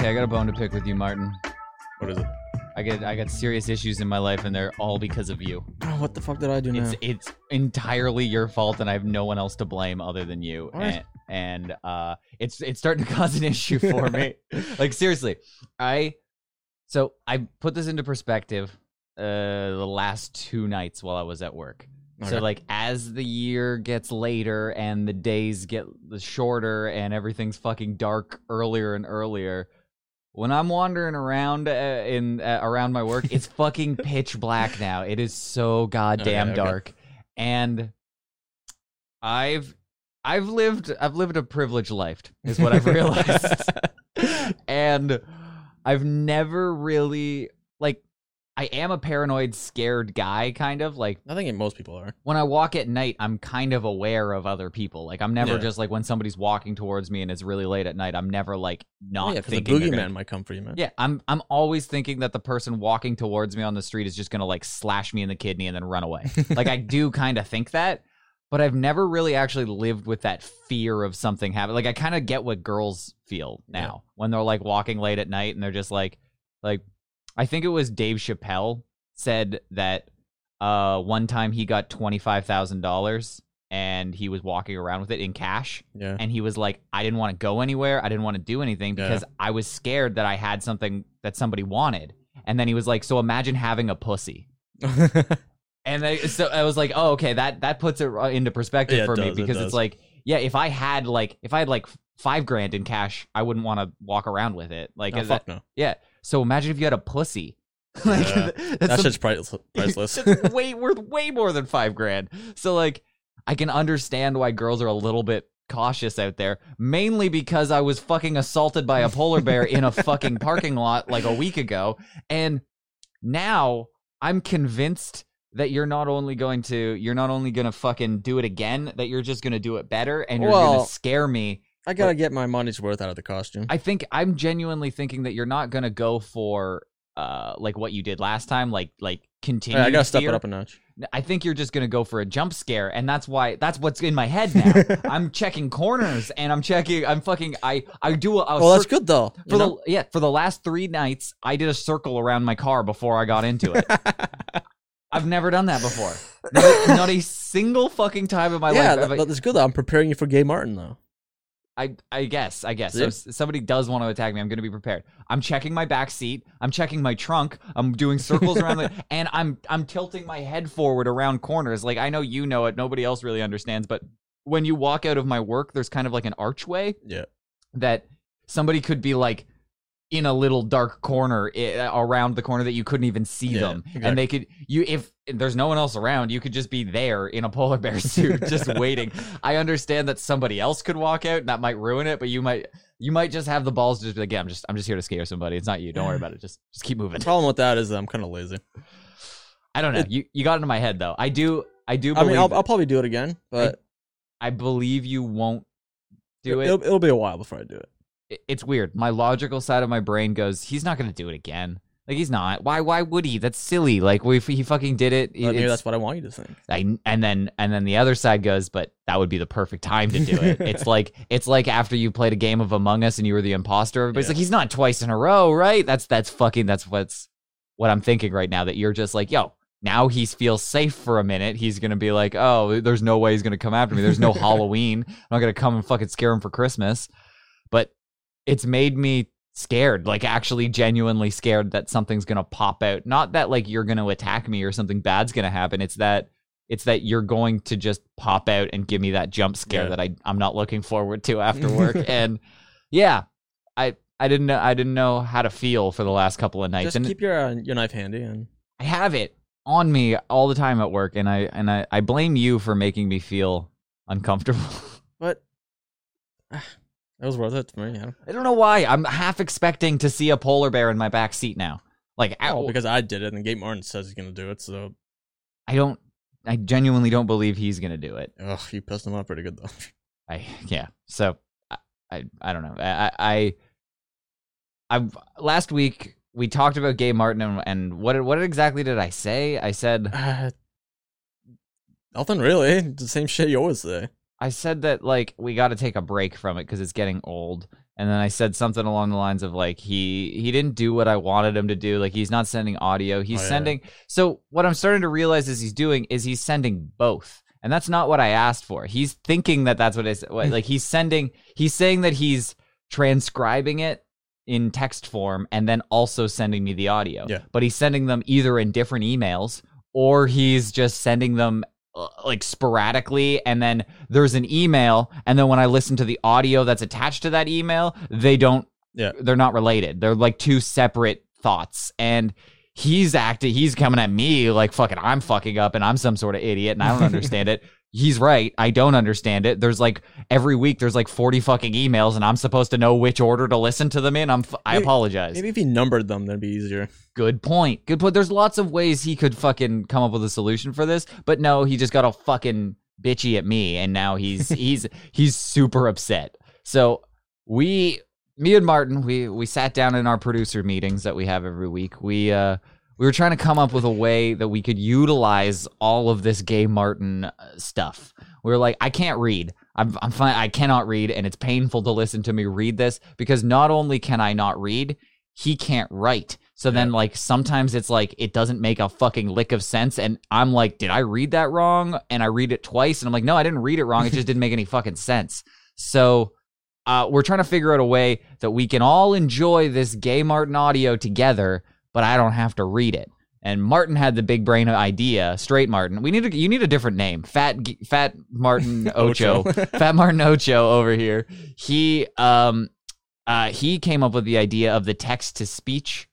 Okay, I got a bone to pick with you, Martin. What is it? I get I got serious issues in my life, and they're all because of you. Oh, what the fuck did I do now? It's it's entirely your fault, and I have no one else to blame other than you. What? And, and uh, it's it's starting to cause an issue for me. like seriously, I so I put this into perspective. Uh, the last two nights while I was at work. So like as the year gets later and the days get shorter and everything's fucking dark earlier and earlier, when I'm wandering around uh, in uh, around my work, it's fucking pitch black now. It is so goddamn Okay, okay. dark, and I've I've lived I've lived a privileged life is what I've realized, and I've never really I am a paranoid, scared guy, kind of like I think most people are. when I walk at night, I'm kind of aware of other people. Like I'm never Yeah. just like when somebody's walking towards me and it's really late at night. I'm never like not Oh, yeah, the thinking. they're boogeyman gonna- might come for you, man. Yeah, I'm I'm always thinking that the person walking towards me on the street is just gonna like slash me in the kidney and then run away. like I do kind of think that, but I've never really actually lived with that fear of something happening. Like I kind of get what girls feel now when they're like walking late at night and they're just like, like I think it was Dave Chappelle said that uh one time he got twenty five thousand dollars and he was walking around with it in cash Yeah. and he was like i didn't want to go anywhere i didn't want to do anything Yeah. because i was scared that i had something that somebody wanted and then he was like so imagine having a pussy and then, so i was like oh okay that that puts it uh, into perspective Yeah, for me does, it because does. it's like yeah if i had like if i had like five grand in cash i wouldn't want to walk around with it like is fuck that- no. yeah so imagine if you had a pussy like Yeah. that's That shit's priceless. priceless. it's way worth way more than five grand. So like, I can understand why girls are a little bit cautious out there, mainly because I was fucking assaulted by a polar bear in a fucking parking lot like a week ago, and now I'm convinced that you're not only going to you're not only going to fucking do it again, that you're just going to do it better, and you're going to scare me. I gotta get my money's worth out of the costume. I think I'm genuinely thinking that you're not going to go for. Uh, like what you did last time, like like continue. I gotta step fear. it up a notch. I think you're just gonna go for a jump scare, and that's why that's what's in my head now. I'm checking corners, and I'm checking. I'm fucking. I I do a, a well, that's good though. you For know? yeah, for the last three nights, I did a circle around my car before I got into it. I've never done that before. Not a, not a single fucking time in my yeah, life. I- but that's good though. I'm preparing you for Gay Martin though. I I guess I guess. So if somebody does want to attack me, I'm going to be prepared. I'm checking my back seat. I'm checking my trunk. I'm doing circles around the and I'm I'm tilting my head forward around corners. Like I know you know it. Nobody else really understands, but when you walk out of my work, there's kind of like an archway Yeah. that somebody could be like in a little dark corner i- around the corner that you couldn't even see Yeah, them. Exactly. and they could you if there's no one else around you could just be there in a polar bear suit just waiting. I understand that somebody else could walk out and that might ruin it but you might you might just have the balls to just be like yeah i'm just i'm just here to scare somebody. It's not you. Don't worry about it. Just just keep moving. The problem with that is that I'm kind of lazy. i don't know. You you got into my head though. I do i do i mean I'll, I'll probably do it again, but I believe you won't do it. It'll, it'll be a while before I do it. It- it's weird. My logical side of my brain goes, he's not going to do it again. Like he's not. Why? Why would he? That's silly. Like we, he fucking did it. Maybe that's what I want you to think. I, and then and then the other side goes, but that would be the perfect time to do it. it's like it's like after you played a game of Among Us and you were the imposter. Everybody's Yeah. like, he's not twice in a row, right? That's that's fucking that's what's what I'm thinking right now. That you're just like, yo, now he feels safe for a minute. He's gonna be like, oh, there's no way he's gonna come after me. There's no Halloween. I'm not gonna come and fucking scare him for Christmas. But it's made me scared, like actually genuinely scared that something's gonna pop out. Not that like you're gonna attack me or something bad's gonna happen. It's that it's that you're going to just pop out and give me that jump scare Yeah. that I I'm not looking forward to after work. and yeah, I I didn't know I didn't know how to feel for the last couple of nights, Just and keep your uh, your knife handy and I have it on me all the time at work, and I and I, I blame you for making me feel uncomfortable. but I It was worth it for me. Yeah. I don't know why. I'm half expecting to see a polar bear in my back seat now. Like, ow, Oh, because I did it, and Gay Martin says he's gonna do it. So, I don't. I genuinely don't believe he's gonna do it. ugh, you pissed him off pretty good though. I yeah. So I I, I don't know. I I I last week we talked about Gay Martin and, and what what exactly did I say? I said Uh, nothing really. The same shit you always say. I said that like we got to take a break from it because it's getting old. And then I said something along the lines of like he he didn't do what I wanted him to do. Like he's not sending audio. He's Oh, yeah. sending. So what I'm starting to realize is he's doing is he's sending both. And that's not what I asked for. He's thinking that that's what I said. Like he's sending. He's saying that he's transcribing it in text form and then also sending me the audio. Yeah. But he's sending them either in different emails or he's just sending them Uh, like sporadically and then there's an email and then when I listen to the audio that's attached to that email, they don't Yeah. they're not related. They're like two separate thoughts and he's acting he's coming at me like fucking I'm fucking up and I'm some sort of idiot and I don't understand it. He's right. I don't understand it. There's like every week there's like 40 fucking emails and I'm supposed to know which order to listen to them in. I'm f- I Maybe- apologize. Maybe if he numbered them, that'd be easier. Good point. Good point. There's lots of ways he could fucking come up with a solution for this, but no, he just got a fucking bitchy at me, and now he's he's he's super upset. So we, me and Martin, we we sat down in our producer meetings that we have every week. We uh we were trying to come up with a way that we could utilize all of this gay Martin uh, stuff. We were like, I can't read. I'm I'm fine. I cannot read, and it's painful to listen to me read this because not only can I not read, he can't write. So then, like, sometimes it's like it doesn't make a fucking lick of sense. And I'm like, did I read that wrong? And I read it twice. And I'm like, no, I didn't read it wrong. It just didn't make any fucking sense. So uh, we're trying to figure out a way that we can all enjoy this gay Martin audio together, but I don't have to read it. And Martin had the big brain idea, straight Martin. We need a, you need a different name, Fat Fat Martin Ocho, Ocho. Fat Martin Ocho over here. He um uh he came up with the idea of the text to speech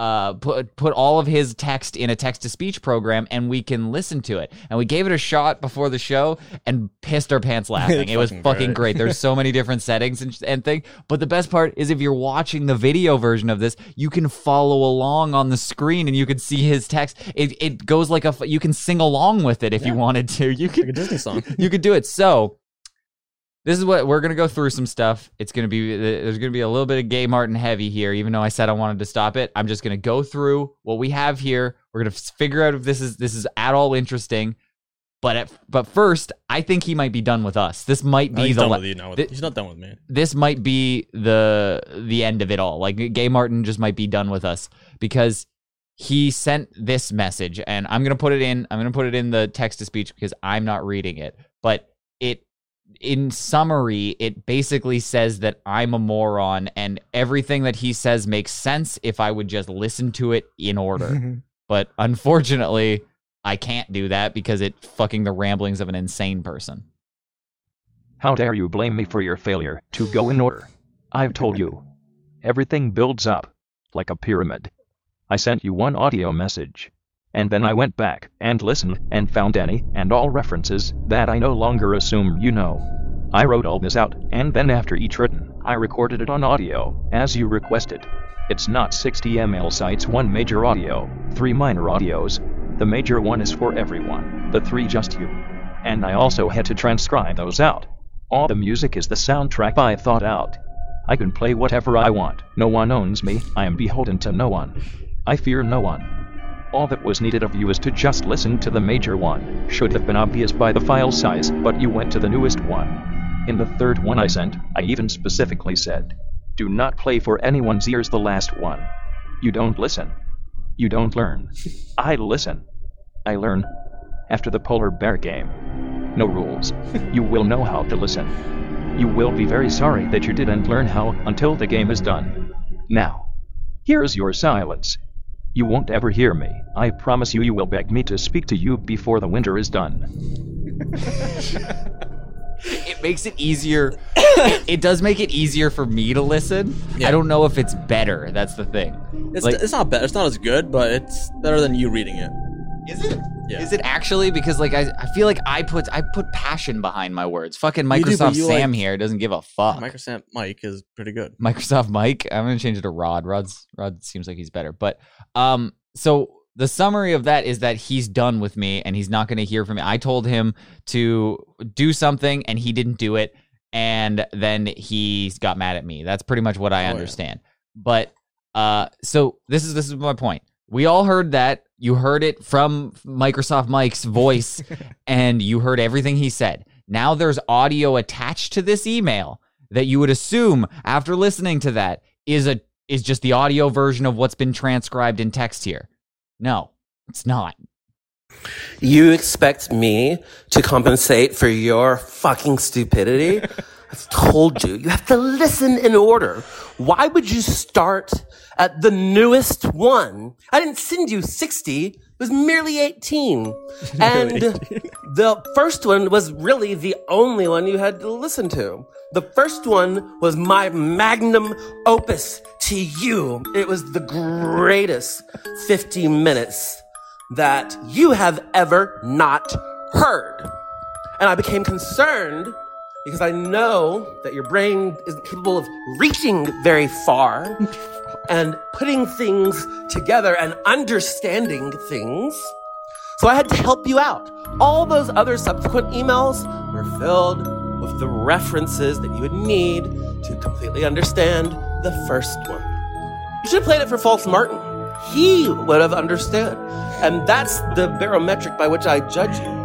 uh, put put all of his text in a text to speech program, and we can listen to it. And we gave it a shot before the show, and pissed our pants laughing. it was Fucking fucking great. There's so many different settings and and thing. But the best part is if you're watching the video version of this, you can follow along on the screen, and you can see his text. It it goes like a you can sing along with it if you wanted to. You could Like a Disney song. you could do it. So this is what we're gonna go through some stuff. It's gonna be there's gonna be a little bit of gay Martin heavy here, even though I said I wanted to stop it. I'm just gonna go through what we have here. We're gonna figure out if this is this is at all interesting. But at, but first, I think he might be done with us. This might No, be he's the done with you now. thi- he's not done with me. this might be the the end of it all. Like Gay Martin just might be done with us because he sent this message and I'm going to put it in I'm going to put it in the text to speech because I'm not reading it. But it in summary, it basically says that I'm a moron and everything that he says makes sense if I would just listen to it in order. but unfortunately, I can't do that because it fucking the ramblings of an insane person. How dare you blame me for your failure to go in order? I've told you. Everything builds up, like a pyramid. I sent you one audio message. And then I went back and listened and found any and all references that I no longer assume you know. I wrote all this out, and then after each written, I recorded it on audio, as you requested. It's not 60 ml sites, one major audio, three minor audios. The major one is for everyone, the three just you. And I also had to transcribe those out. All the music is the soundtrack I thought out. I can play whatever I want. No one owns me. I am beholden to no one. I fear no one. All that was needed of you is to just listen to the major one. Should have been obvious by the file size, but you went to the newest one. In the third one I sent, I even specifically said, Do not play for anyone's ears the last one. You don't listen. You don't learn. I listen. I learn. After the polar bear game. No rules. You will know how to listen. You will be very sorry that you didn't learn how until the game is done. Now, here's your silence. You won't ever hear me. I promise you, you will beg me to speak to you before the winter is done. it makes it easier. it, it does make it easier for me to listen. Yeah. I don't know if it's better. That's the thing. It's Like- it's not bad. It's not as good, but it's better than you reading it. Is it? Yeah. Is it actually? Because like I, I feel like I put I put passion behind my words. Fucking You do, Microsoft Sam like- here doesn't give a fuck. Microsoft Mike is pretty good. Microsoft Mike. I'm gonna change it to Rod. Rod's Rod seems like he's better. But um, so the summary of that is that he's done with me and he's not gonna hear from me. I told him to do something and he didn't do it, and then he got mad at me. That's pretty much what I Oh, yeah. understand. But uh, so this is this is my point. We all heard that. You heard it from Microsoft Mike's voice, and you heard everything he said. Now there's audio attached to this email that you would assume after listening to that is a is just the audio version of what's been transcribed in text here. No, it's not. You expect me to compensate for your fucking stupidity? I've told you, you have to listen in order. Why would you start at the newest one? I didn't send you 60. It was merely 18. And the first one was really the only one you had to listen to. The first one was my magnum opus to you. It was the greatest 50 minutes that you have ever not heard. And I became concerned because I know that your brain isn't capable of reaching very far and putting things together and understanding things. So I had to help you out. All those other subsequent emails were filled with the references that you would need to completely understand the first one. You should have played it for False Martin. He would have understood. And that's the barometric by which I judge you.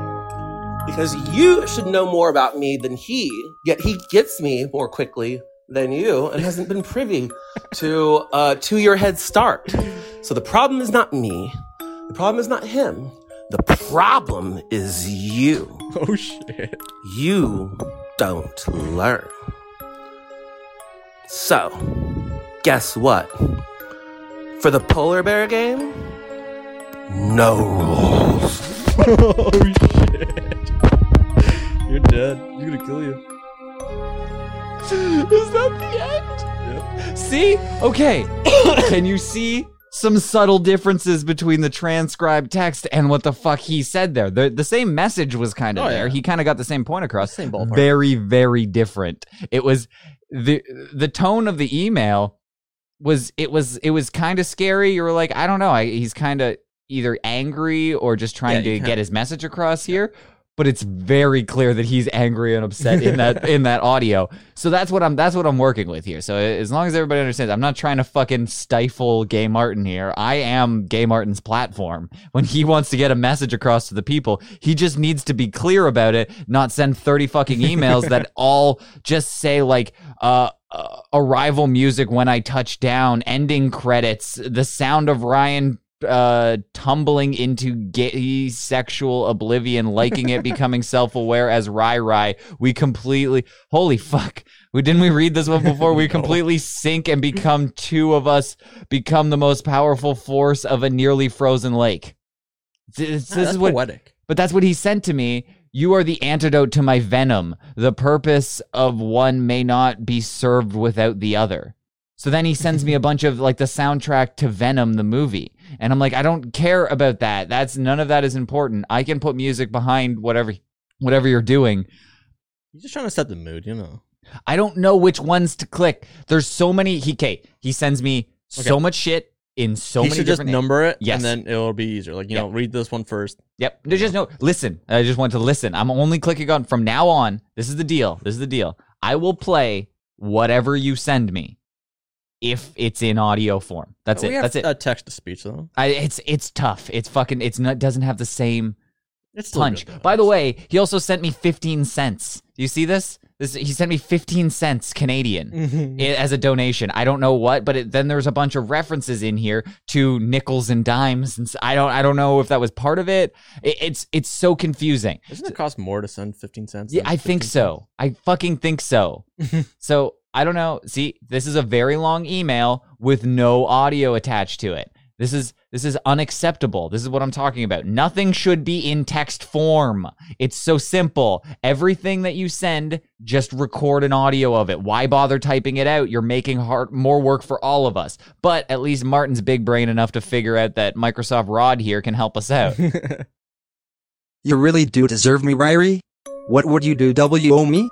Because you should know more about me than he, yet he gets me more quickly than you and hasn't been privy to uh, to your head start. So the problem is not me. The problem is not him. The problem is you. Oh shit. You don't learn. So, guess what? For the polar bear game, no rules. oh shit. You're dead. You're gonna kill you. Is that the end? See? Okay. Can you see some subtle differences between the transcribed text and what the fuck he said there? The, the same message was kind of Oh, there. yeah. He kind of got the same point across. Same ballpark. Very, very different. It was the the tone of the email was it was it was kind of scary. You were like, I don't know. I, he's kind of either angry or just trying Yeah, to get kinda- his message across here. But it's very clear that he's angry and upset in that in that audio. So that's what I'm that's what I'm working with here. So as long as everybody understands, I'm not trying to fucking stifle Gay Martin here. I am Gay Martin's platform. When he wants to get a message across to the people, he just needs to be clear about it, not send 30 fucking emails that all just say like uh uh, arrival music when I touch down, ending credits, the sound of Ryan uh tumbling into gay sexual oblivion liking it becoming self-aware as rai rai we completely holy fuck we didn't we read this one before we completely sink and become two of us become the most powerful force of a nearly frozen lake this, this is what poetic. but that's what he sent to me. You are the antidote to my venom. The purpose of one may not be served without the other. So then he sends me a bunch of like the soundtrack to Venom, the movie. And I'm like, I don't care about that. That's none of that is important. I can put music behind whatever whatever you're doing. He's just trying to set the mood, you know. I don't know which ones to click. There's so many he Kate, he sends me so much shit in so he many should just different number it, Yes. and then it'll be easier. Like you Yep. know, read this one first. Yep. There's just no listen. I just want to listen. I'm only clicking on from now on. This is the deal. This is the deal. I will play whatever you send me if it's in audio form. That's we it. That's it. Uh, text to speech though. I, it's it's tough. It's fucking. It's not doesn't have the same It's still punch. good, though. By the way, he also sent me 15 cents. Do you see this? This he sent me 15 cents Canadian i- as a donation. I don't know what, but it, then there's a bunch of references in here to nickels and dimes, and s- I don't I don't know if that was part of it. it it's it's so confusing. Doesn't it cost more to send fifteen cents? Yeah, than I think 15 so. I fucking think so. so I don't know. See, this is a very long email with no audio attached to it. This is This is unacceptable. This is what I'm talking about. Nothing should be in text form. It's so simple. Everything that you send, just record an audio of it. Why bother typing it out? You're making hard, more work for all of us. But at least Martin's big brain enough to figure out that Microsoft Rod here can help us out. You really do deserve me, Ryrie? What would you do, W me?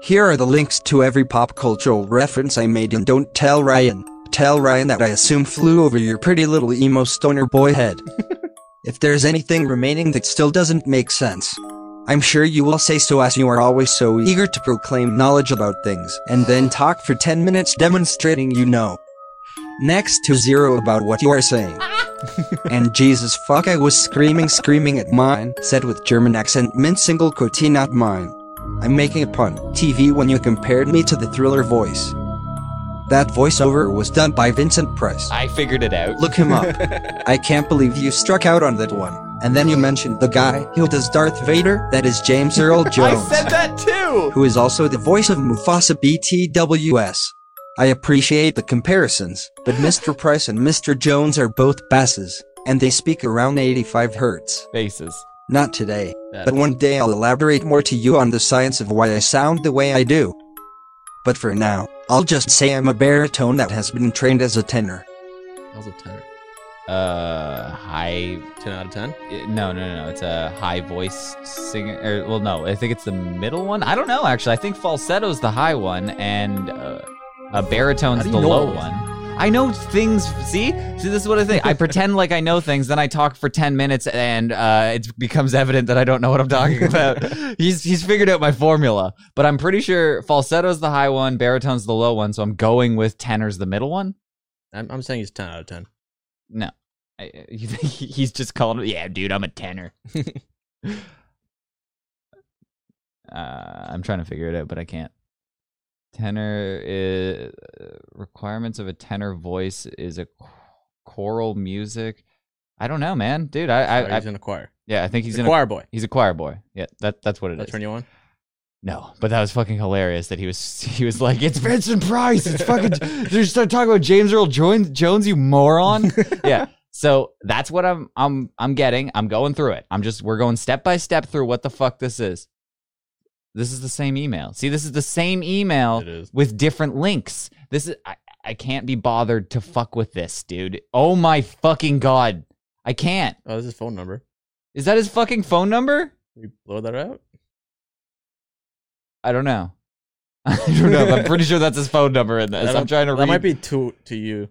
Here are the links to every pop cultural reference I made and don't tell Ryan. Tell Ryan that I assume flew over your pretty little emo stoner boy head. if there's anything remaining that still doesn't make sense, I'm sure you will say so as you are always so eager to proclaim knowledge about things and then talk for 10 minutes demonstrating you know. Next to zero about what you are saying. and Jesus fuck I was screaming screaming at mine, said with German accent mint single quote not mine. I'm making a pun. TV when you compared me to the thriller voice. That voiceover was done by Vincent Price. I figured it out. Look him up. I can't believe you struck out on that one. And then you mentioned the guy who does Darth Vader, that is James Earl Jones. I said that too. Who is also the voice of Mufasa BTWS. I appreciate the comparisons, but Mr. Price and Mr. Jones are both basses, and they speak around 85 hertz. Faces. Not today, but one day I'll elaborate more to you on the science of why I sound the way I do. But for now, I'll just say I'm a baritone that has been trained as a tenor. How's a tenor? Uh, high. 10 out of 10? uh, No, no, no, no. It's a high voice singer. Or, well, no, I think it's the middle one. I don't know, actually. I think falsetto's the high one, and uh, a baritone's the low one. I know things. See, see, this is what I think. I pretend like I know things, then I talk for ten minutes, and uh, it becomes evident that I don't know what I'm talking about. he's he's figured out my formula, but I'm pretty sure falsetto's the high one, baritone's the low one, so I'm going with tenor's the middle one. I'm, I'm saying he's 10 out of 10. No, I, he- he's just calling. Yeah, dude, I'm a tenor. uh, I'm trying to figure it out, but I can't. Tenor is uh, requirements of a tenor voice is a ch- choral music. I don't know, man, dude. I, I, Or I in a choir. yeah, I think he's He's a in a choir boy. he's a choir boy. Yeah, that that's what it is. That turn you on? No, but that was fucking hilarious. That he was he was like, "It's Vincent Price. It's fucking." They start talking about James Earl Jones, Jones, you moron. yeah. So that's what I'm I'm I'm getting. I'm going through it. I'm just we're going step by step through what the fuck this is. This is the same email. See, this is the same email with different links. This is I, I can't be bothered to fuck with this, dude. Oh my fucking god. I can't. Oh, this is his phone number. Is that his fucking phone number? We blow that out? I don't know. I don't know. I'm pretty sure that's his phone number in this. That I'm trying to That read. might be to to you.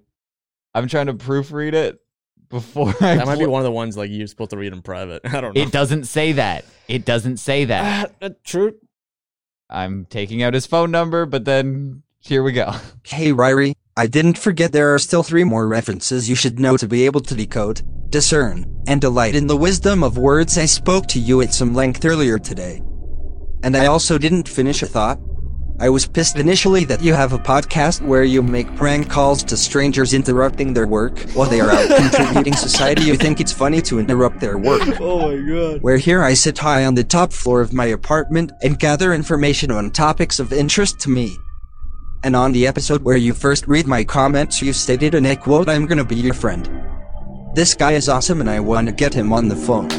I'm trying to proofread it before I. That might be one of the ones like you're supposed to read in private. I don't know. It doesn't say that. It doesn't say that. Ah, true. I'm taking out his phone number, but then here we go. Hey Ryrie, I didn't forget there are still three more references you should know to be able to decode, discern, and delight in the wisdom of words I spoke to you at some length earlier today. And I also didn't finish a thought. I was pissed initially that you have a podcast where you make prank calls to strangers interrupting their work while they are out contributing society. You think it's funny to interrupt their work. Oh my god. Where here I sit high on the top floor of my apartment and gather information on topics of interest to me. And on the episode where you first read my comments, you stated, in a quote, I'm gonna be your friend. This guy is awesome and I wanna get him on the phone.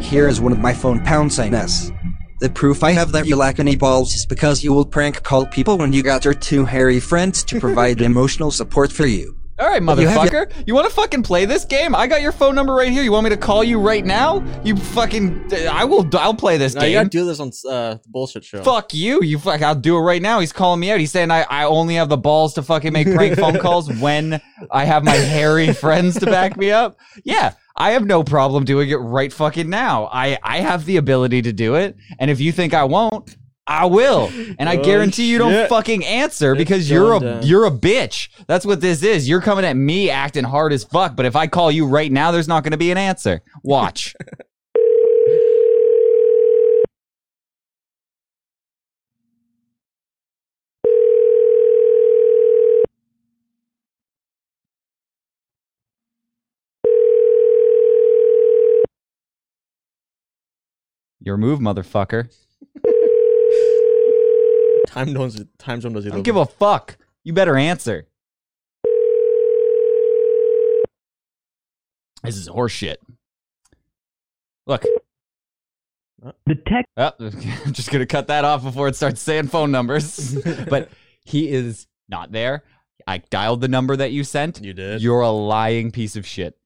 Here is one of my phone pound sign S. The proof I have that you lack any balls is because you will prank call people when you got your two hairy friends to provide emotional support for you. All right, motherfucker. You want to fucking play this game? I got your phone number right here. You want me to call you right now? You fucking. I will. I'll play this No, you game. gotta do this on uh, the bullshit show. Fuck you. You fuck. I'll do it right now. He's calling me out. He's saying I, I only have the balls to fucking make prank phone calls when I have my hairy friends to back me up. Yeah, I have no problem doing it right fucking now. I, I have the ability to do it. And if you think I won't, I will. And I Oh, guarantee you don't shit. fucking answer It's because you're a down. you're a bitch. That's what this is. You're coming at me acting hard as fuck. But if I call you right now, there's not going to be an answer. Watch. Your move, motherfucker. Time zones. Time zone does I he don't give a fuck. You better answer. This is horseshit. Look. The text. Oh, I'm just gonna cut that off before it starts saying phone numbers. but he is not there. I dialed the number that you sent. You did. You're a lying piece of shit.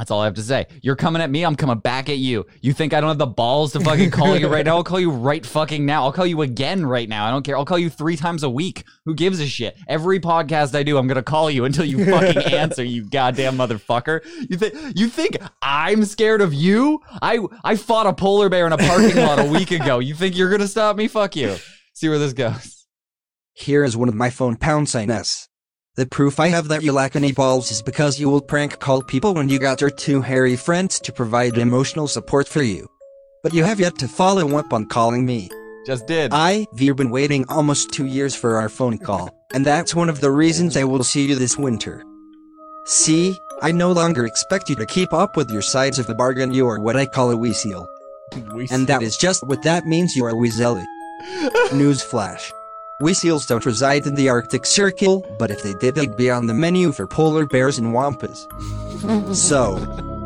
That's all I have to say. You're coming at me, I'm coming back at you. You think I don't have the balls to fucking call you right now? I'll call you right fucking now. I'll call you again right now. I don't care. I'll call you three times a week. Who gives a shit? Every podcast I do, I'm gonna call you until you fucking answer, you goddamn motherfucker. You think you think I'm scared of you? I I fought a polar bear in a parking lot a week ago. You think you're gonna stop me? Fuck you. See where this goes. Here is one of my phone pound sign S. The proof I have that you lack any balls is because you will prank call people when you got your two hairy friends to provide emotional support for you. But you have yet to follow up on calling me. Just did. I, have been waiting almost two years for our phone call, and that's one of the reasons I will see you this winter. See, I no longer expect you to keep up with your sides of the bargain. You are what I call a weasel. We And that is just what that means you are a weaselly. Newsflash. Weasels don't reside in the Arctic Circle, but if they did, they'd be on the menu for polar bears and wampas. so,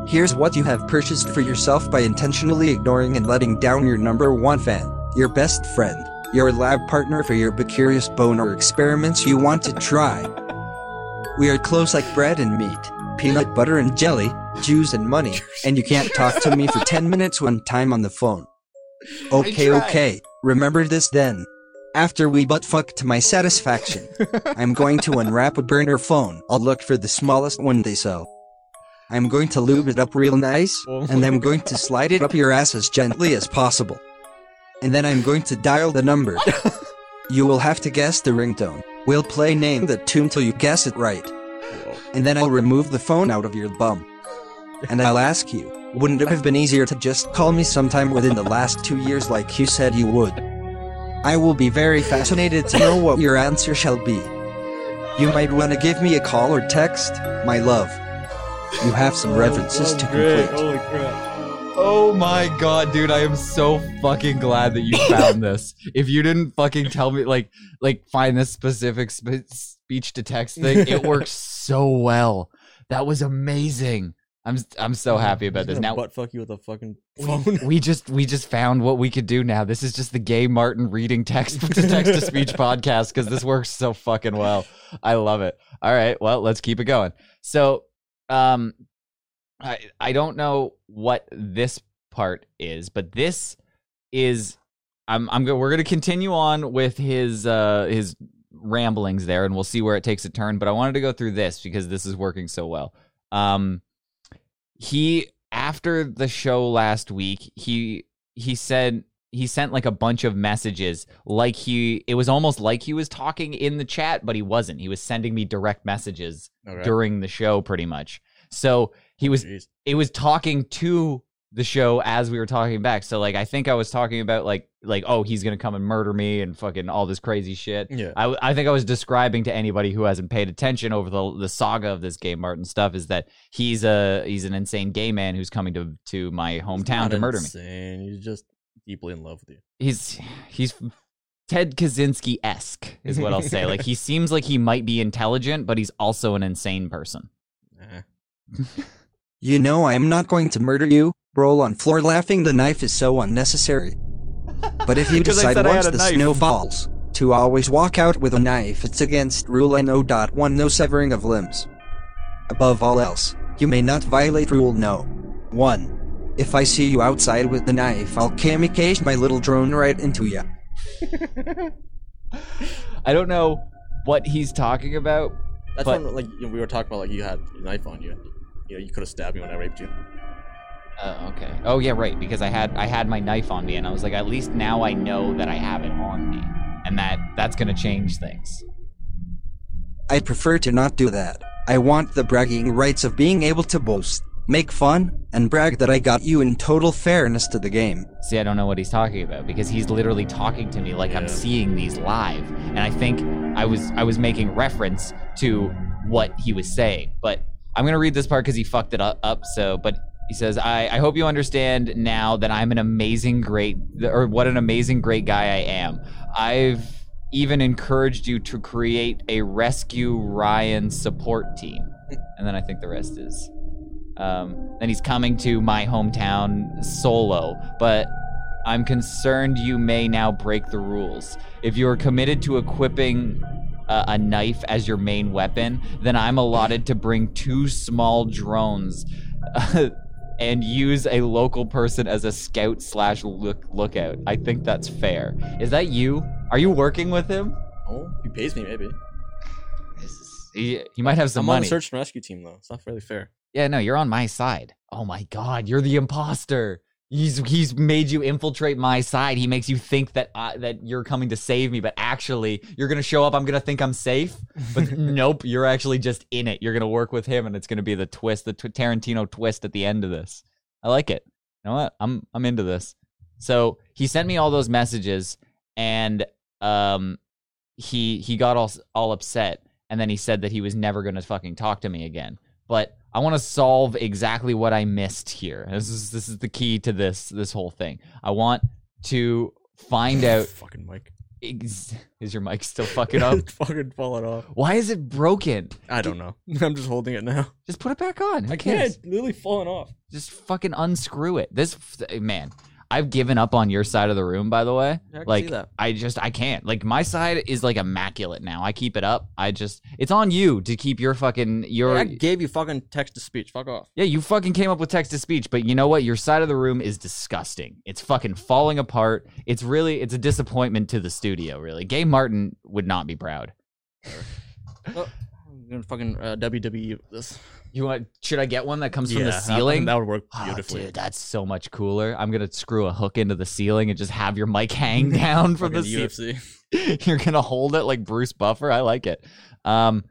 here's what you have purchased for yourself by intentionally ignoring and letting down your number one fan, your best friend, your lab partner for your curious boner experiments you want to try. We are close like bread and meat, peanut butter and jelly, Jews and money, and you can't talk to me for 10 minutes one time on the phone. Okay, okay. Remember this then. After we butt fuck to my satisfaction, I'm going to unwrap a burner phone. I'll look for the smallest one they sell. I'm going to lube it up real nice, Oh and I'm going to slide it up your ass as gently as possible. And then I'm going to dial the number. You will have to guess the ringtone. We'll play name the tune till you guess it right. And then I'll remove the phone out of your bum. And I'll ask you, wouldn't it have been easier to just call me sometime within the last two years like you said you would? I will be very fascinated to know what your answer shall be. You might want to give me a call or text, my love. You have some references to oh, great. complete. Holy crap. Oh my god, dude, I am so fucking glad that you found this. If you didn't fucking tell me like like find this specific sp- speech to text thing, it works so well. That was amazing. I'm I'm so happy about this. Now butt fuck you with a fucking phone. we just we just found what we could do now. This is just the gay Martin reading text to text to speech podcast because this works so fucking well. I love it. All right, well, let's keep it going. So, um, I I don't know what this part is, but this is I'm I'm go, we're gonna continue on with his uh his ramblings there, and we'll see where it takes a turn. But I wanted to go through this because this is working so well. Um, he after the show last week, he he said he sent like a bunch of messages like he it was almost like he was talking in the chat but he wasn't he was sending me direct messages Okay. during the show pretty much so he oh, was Jeez. it was talking to the show as we were talking back so like i think i was talking about like like oh he's gonna come and murder me and fucking all this crazy shit Yeah. I, I think I was describing to anybody who hasn't paid attention over the the saga of this gay Martin stuff is that he's a he's an insane gay man who's coming to to my hometown to murder me. insane. He's just deeply in love with you. He's he's Ted Kaczynski esque is what I'll say. like he seems like he might be intelligent, but he's also an insane person. Nah. Eh. You know I am not going to murder you. Roll on floor laughing the knife is so unnecessary. But if you decide once the knife. snow falls to always walk out with a knife, it's against rule NO.1 no severing of limbs. Above all else, you may not violate rule no. 1. If I see you outside with the knife, I'll kamikaze my little drone right into you. I don't know what he's talking about. That's But- when like you know, we were talking about like you had a knife on you. You know, you could have stabbed me when I raped you. Uh, okay. Oh yeah, right. Because I had I had my knife on me, and I was like, at least now I know that I have it on me, and that that's gonna change things. I prefer to not do that. I want the bragging rights of being able to boast, make fun, and brag that I got you in total fairness to the game. See, I don't know what he's talking about because he's literally talking to me like I'm seeing these live, and I think I was I was making reference to what he was saying. But I'm gonna read this part because he fucked it up. up so, but he says, I, "I hope you understand now that I'm an amazing, great, or what an amazing, great guy I am. I've even encouraged you to create a rescue Ryan support team." And then I think the rest is Um, and he's coming to my hometown solo, but I'm concerned you may now break the rules. If you are committed to equipping a knife as your main weapon, then I'm allotted to bring two small drones and use a local person as a scout slash look lookout. I think that's fair. Is that you? Are you working with him? Oh, he pays me, maybe. He, he might have some I'm on money. the search and rescue team though. It's not really fair. Yeah, no, you're on my side. Oh my god, you're the imposter. He's he's made you infiltrate my side. He makes you think that I, that you're coming to save me, but actually you're gonna show up. I'm gonna think I'm safe, but nope, you're actually just in it. You're gonna work with him, and it's gonna be the twist, the t- Tarantino twist at the end of this. I like it. You know what? I'm I'm into this. So he sent me all those messages, and um, he he got all all upset, and then he said that he was never gonna fucking talk to me again. But I want to solve exactly what I missed here. This is this is the key to this this whole thing. I want to find out. Fucking mic. Ex- is your mic still fucking up? It's fucking falling off. Why is it broken? I don't know. I'm just holding it now. Just put it back on. Who I can't. It's literally falling off. Just fucking unscrew it. This man, I've given up on your side of the room. By the way, I like. I just I can't. Like my side is like immaculate now. I keep it up. I just it's on you to keep your fucking your. I gave you fucking text to speech. Fuck off. Yeah, you fucking came up with text to speech, but you know what? Your side of the room is disgusting. It's fucking falling apart. It's really it's a disappointment to the studio, really. Gay Martin would not be proud. Oh, I'm gonna fucking uh, WWE this. You want should I get one that comes from the ceiling? That would work Oh, beautifully. dude, that's so much cooler. I'm gonna screw a hook into the ceiling and just have your mic hang down from the ceiling. UFC. You're gonna hold it like Bruce Buffer. I like it. Um,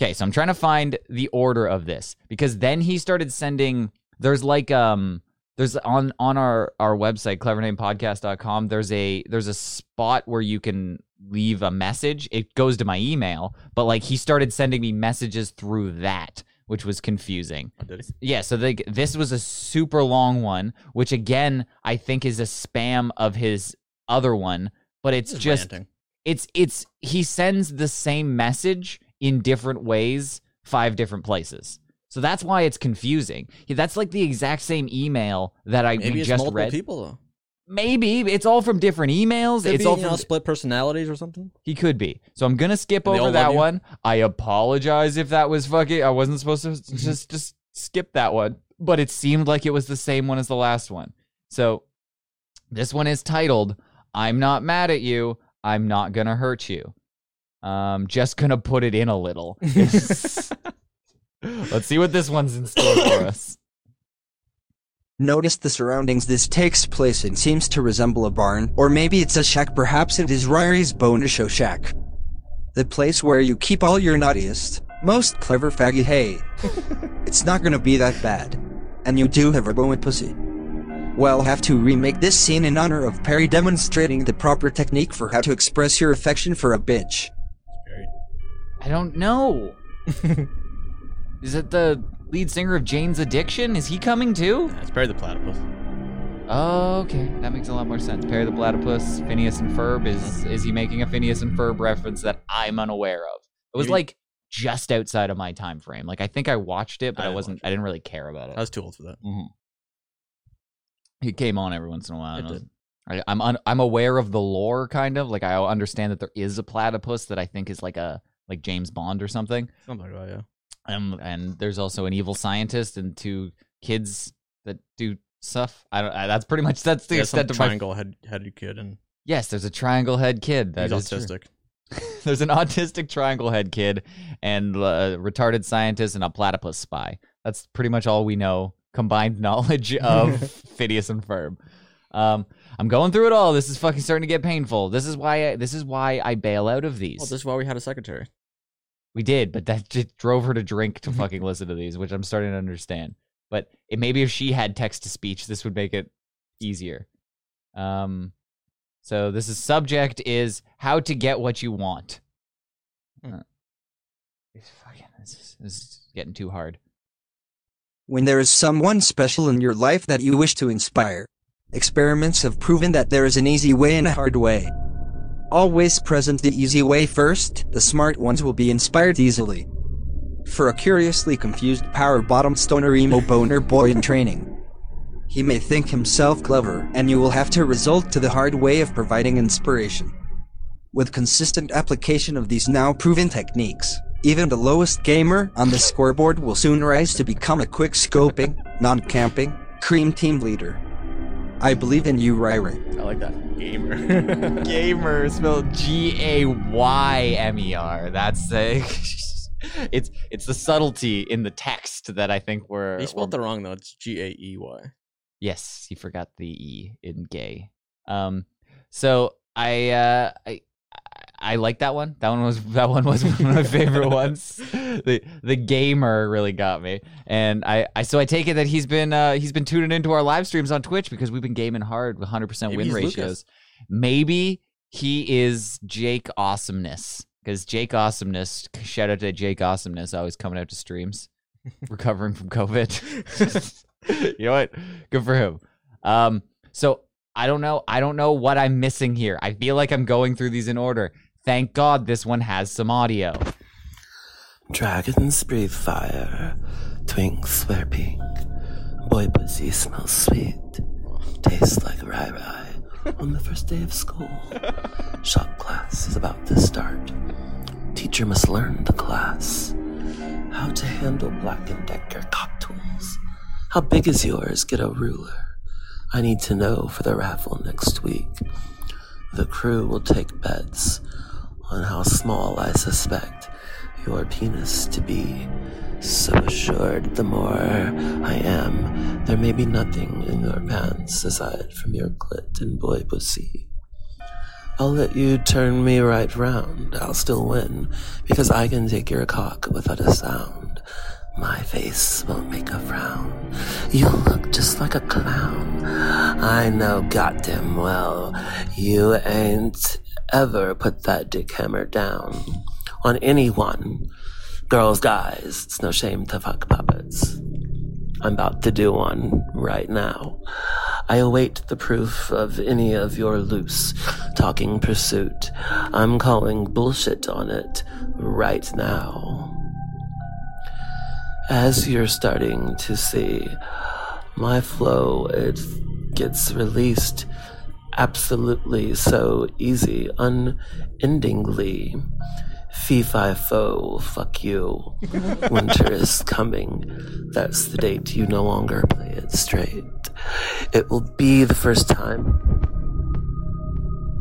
okay, so I'm trying to find the order of this because then he started sending. There's like um, there's on on our our website clevernamepodcast.com. There's a there's a spot where you can leave a message. It goes to my email, but like he started sending me messages through that, which was confusing. Oh? Yeah, so they, this was a super long one, which again I think is a spam of his other one, but it's Just just ranting. it's it's he sends the same message in different ways, five different places. So that's why it's confusing. That's like the exact same email that I Maybe just multiple read. people though. Maybe it's all from different emails. Could it's be, all you from know, split personalities or something. he could be. So I'm gonna skip over that one. I apologize if that was fucking. I wasn't supposed to just just skip that one, but it seemed like it was the same one as the last one. So this one is titled "I'm not mad at you. I'm not gonna hurt you." Um, just gonna put it in a little. Let's see what this one's in store for us. Notice the surroundings this takes place in seems to resemble a barn, or maybe it's a shack, perhaps it is Ryry's bonus show shack. The place where you keep all your naughtiest, most clever faggy hay. it's not gonna be that bad. And you do have a bone pussy. Well, have to remake this scene in honor of Perry demonstrating the proper technique for how to express your affection for a bitch. I don't know. Is it the lead singer of Jane's Addiction? Is he coming too? Nah, it's Perry the Platypus. Oh, okay, that makes a lot more sense. Perry the Platypus, Phineas and Ferb. Is is he making a Phineas and Ferb reference that I'm unaware of? It was Maybe- like just outside of my time frame. Like I think I watched it, but I I, wasn't. I didn't really care about it. I was too old for that. Mhm. He came on every once in a while. I and I was- did. I, I'm un, I'm aware of the lore, kind of like I understand that there is a platypus that I think is like a like James Bond or something. Something like that, yeah. Um, and there's also an evil scientist and two kids that do stuff. I don't. I, that's pretty much that's the yeah extent of my. triangle head headed kid and Yes, there's a triangle head kid. That he's is autistic. there's an autistic triangle head kid and a retarded scientist and a platypus spy. That's pretty much all we know. Combined knowledge of Phineas and Ferb. Um, I'm going through it all. This is fucking starting to get painful. This is why. I, this is why I bail out of these. Well, this is why we had a secretary. We did, but that just drove her to drink to fucking listen to these, which I'm starting to understand. But it, maybe if she had text to speech, this would make it easier. Um, so this is subject is how to get what you want. Hmm. It's fucking, this is, this is getting too hard. When there is someone special in your life that you wish to inspire, experiments have proven that there is an easy way and a hard way. Always present the easy way first, the smart ones will be inspired easily. for a curiously confused power bottom stoner emo boner boy in training. He may think himself clever, and you will have to resort to the hard way of providing inspiration. With consistent application of these now proven techniques, even the lowest gamer on the scoreboard will soon rise to become a quick scoping, non camping, cream team leader. I believe in you, Ryrie. I like that. Gamer. Gamer spelled G A Y M E R. That's the. it's it's the subtlety in the text that I think we're. he spelled we're- it wrong though. It's G A E Y. Yes, he forgot the e in gay. Um, so I uh, I I like that one. That one was that one was one of my favorite ones. The the gamer really got me, and I, I so I take it that he's been uh, he's been tuning into our live streams on Twitch because we've been gaming hard with hundred percent win he's Lucas. ratios. Maybe he is Jake Awesomeness because Jake Awesomeness. Shout out to Jake Awesomeness, always coming out to streams, recovering from COVID. you know what? Good for him. Um, so I don't know. I don't know what I'm missing here. I feel like I'm going through these in order. Thank God this one has some audio. Dragons breathe fire, twinks wear pink, boy pussy smells sweet, tastes like rye rye on the first day of school. Shop class is about to start. Teacher must learn the class. How to handle Black and Decker cocktails. How big is yours? Get a ruler. I need to know for the raffle next week. The crew will take bets on how small I suspect your penis to be. So assured, the more I am, there may be nothing in your pants aside from your clit and boy pussy. I'll let you turn me right round. I'll still win because I can take your cock without a sound. My face won't make a frown. You look just like a clown. I know goddamn well you ain't ever put that dick hammer down on anyone. Girls, guys, it's no shame to fuck puppets. I'm about to do one right now. I await the proof of any of your loose talking pursuit. I'm calling bullshit on it right now. As you're starting to see, my flow, it gets released absolutely so easy, unendingly. Fee fi fo, fuck you. Winter is coming. That's the date you no longer play it straight. It will be the first time.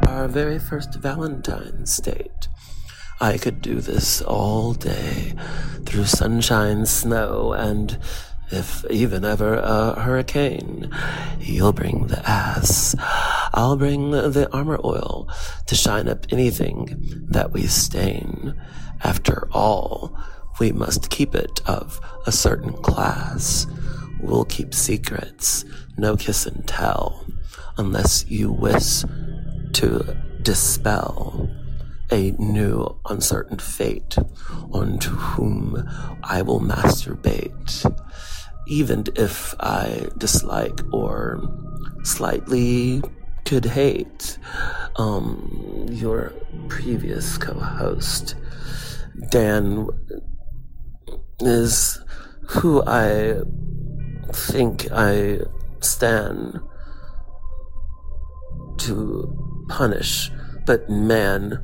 Our very first Valentine's date. I could do this all day, through sunshine, snow, and if even ever a hurricane. You'll bring the ass. I'll bring the armor oil to shine up anything that we stain. After all, we must keep it of a certain class. We'll keep secrets, no kiss and tell, unless you wish to dispel a new uncertain fate onto whom I will masturbate, even if I dislike or slightly could hate um, your previous co-host. Dan is who I think I stand to punish, but man,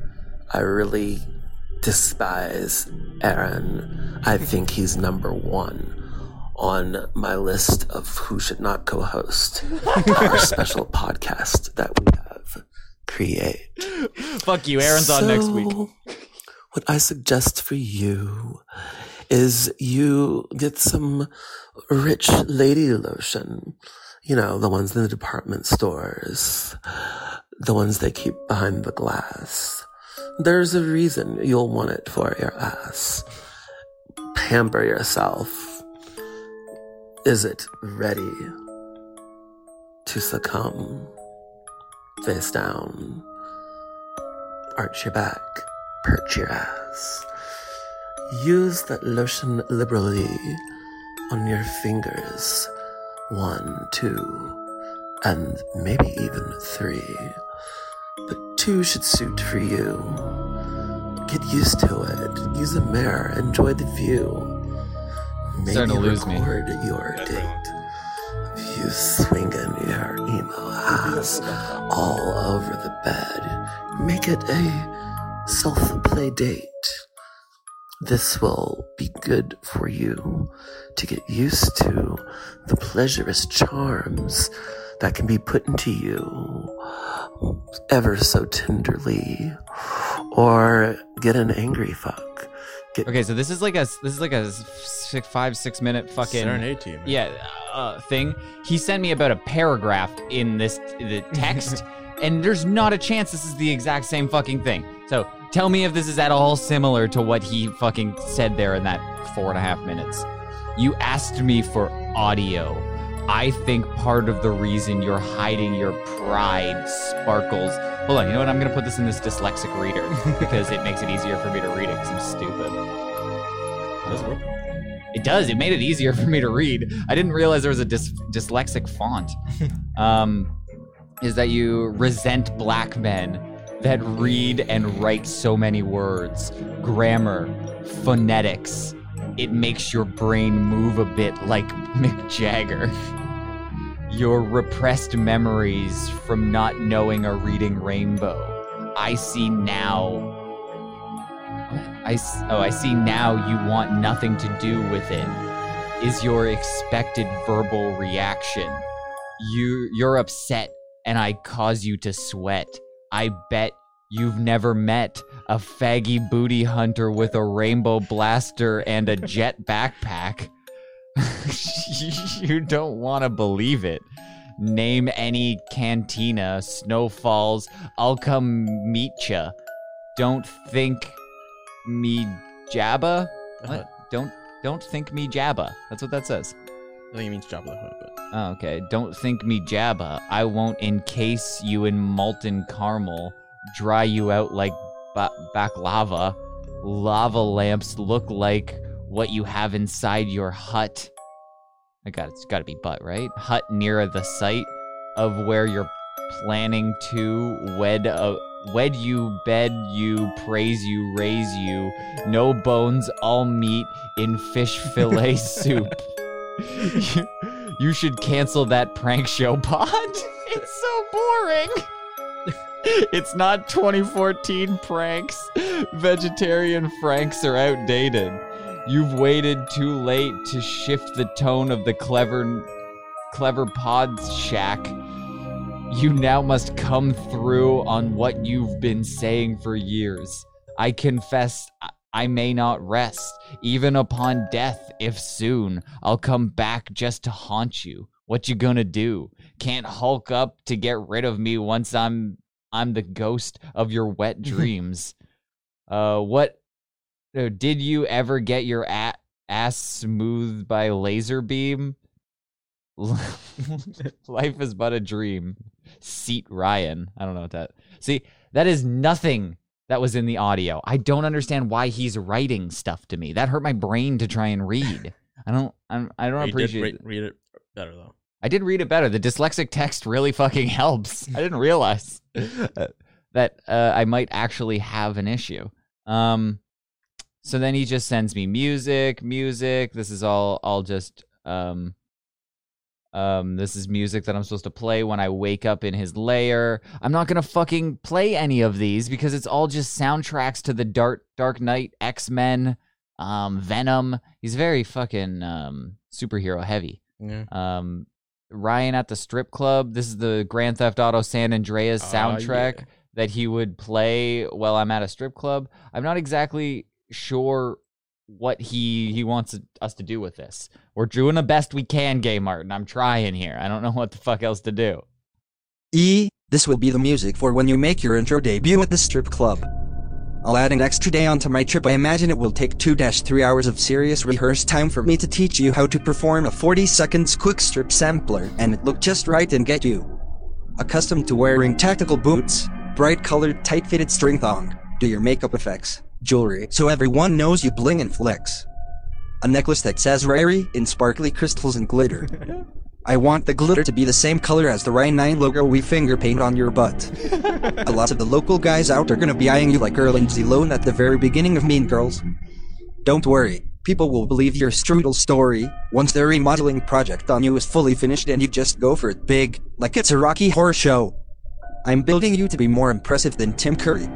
I really despise Aaron. I think he's number one on my list of who should not co-host our special podcast that we have create. Fuck you. Aaron's on next week. What I suggest for you is you get some rich lady lotion. You know, the ones in the department stores, the ones they keep behind the glass. There's a reason you'll want it for your ass. Pamper yourself. Is it ready to succumb? Face down. Arch your back. Perch your ass. Use that lotion liberally on your fingers. One, two, and maybe even three. But two should suit for you. Get used to it. Use a mirror. Enjoy the view. Maybe Starting to lose me. record your date. of You swinging your emo ass all over the bed. Make it a self-play date. This will be good for you to get used to the pleasurous charms that can be put into you ever so tenderly or get an angry fuck. Get Okay, so this is like a this is like a six, five six minute fucking Serenade to you, man. yeah uh, thing. He sent me about a paragraph in this the text, and there's not a chance this is the exact same fucking thing. So tell me if this is at all similar to what he fucking said there in that four and a half minutes. You asked me for audio. I think part of the reason you're hiding your pride sparkles. Hold on, you know what? I'm gonna put this in this dyslexic reader because it makes it easier for me to read it because I'm stupid. Does work. It does. It made it easier for me to read. I didn't realize there was a dys- dyslexic font. um, is that you resent black men that read and write so many words, grammar, phonetics. It makes your brain move a bit like Mick Jagger. Your repressed memories from not knowing or reading Rainbow. I see now I s- oh, I see now you want nothing to do with it. Is your expected verbal reaction. You you're upset and I cause you to sweat. I bet you've never met a faggy booty hunter with a rainbow blaster and a jet backpack. you don't want to believe it. Name any cantina, snowfalls, I'll come meet ya. Don't think me Jabba? Uh-huh. What? Don't don't think me Jabba. That's what that says. I think it means Jabba the Hutt, but Oh, okay. Don't think me Jabba. I won't encase you in molten caramel, dry you out like ba- baklava. Lava lamps look like what you have inside your hut. I got it's got to be butt, right? Hut near the site of where you're planning to wed a wed you, bed you, praise you, raise you. No bones, all meat in fish fillet soup. you, you should cancel that prank show pod. It's so boring. it's not 2014 pranks. Vegetarian pranks are outdated. You've waited too late to shift the tone of the clever clever pods shack. You now must come through on what you've been saying for years. I confess I- may not rest, even upon death, if soon. I'll come back just to haunt you. What you gonna do? Can't hulk up to get rid of me once I'm I'm the ghost of your wet dreams. uh what uh, did you ever get your a- ass smoothed by laser beam? Life is but a dream. Seat Ryan. I don't know what that. See, that is nothing that was in the audio. I don't understand why he's writing stuff to me. That hurt my brain to try and read. I don't. I'm, I don't you did appreciate. read, read it better though. I did read it better. The dyslexic text really fucking helps. I didn't realize that uh, I might actually have an issue. Um, so then he just sends me music, music. This is all, all just um, um, this is music that I'm supposed to play when I wake up in his lair. I'm not gonna fucking play any of these because it's all just soundtracks to the Dark Dark Knight, X Men, um, Venom. He's very fucking um, superhero heavy. Yeah. Um, Ryan at the strip club. This is the Grand Theft Auto San Andreas Ah, soundtrack yeah. that he would play while I'm at a strip club. I'm not exactly sure what he he wants us to do with this. We're doing the best we can, Gay Martin. I'm trying here. I don't know what the fuck else to do. E, this will be the music for when you make your intro debut at the strip club. I'll add an extra day onto my trip. I imagine it will take 2-3 hours of serious rehearse time for me to teach you how to perform a 40 seconds quick strip sampler and it look just right and get you accustomed to wearing tactical boots, bright colored tight fitted string thong, do your makeup effects, jewelry so everyone knows you bling and flex. A necklace that says Rary in sparkly crystals and glitter. I want the glitter to be the same color as the Ryan 9 logo we finger paint on your butt. a lot of the local guys out are gonna be eyeing you like Earl and Zilone at the very beginning of Mean Girls. Don't worry, people will believe your strudel story once their remodeling project on you is fully finished and you just go for it big, like it's a Rocky Horror Show. I'm building you to be more impressive than Tim Curry.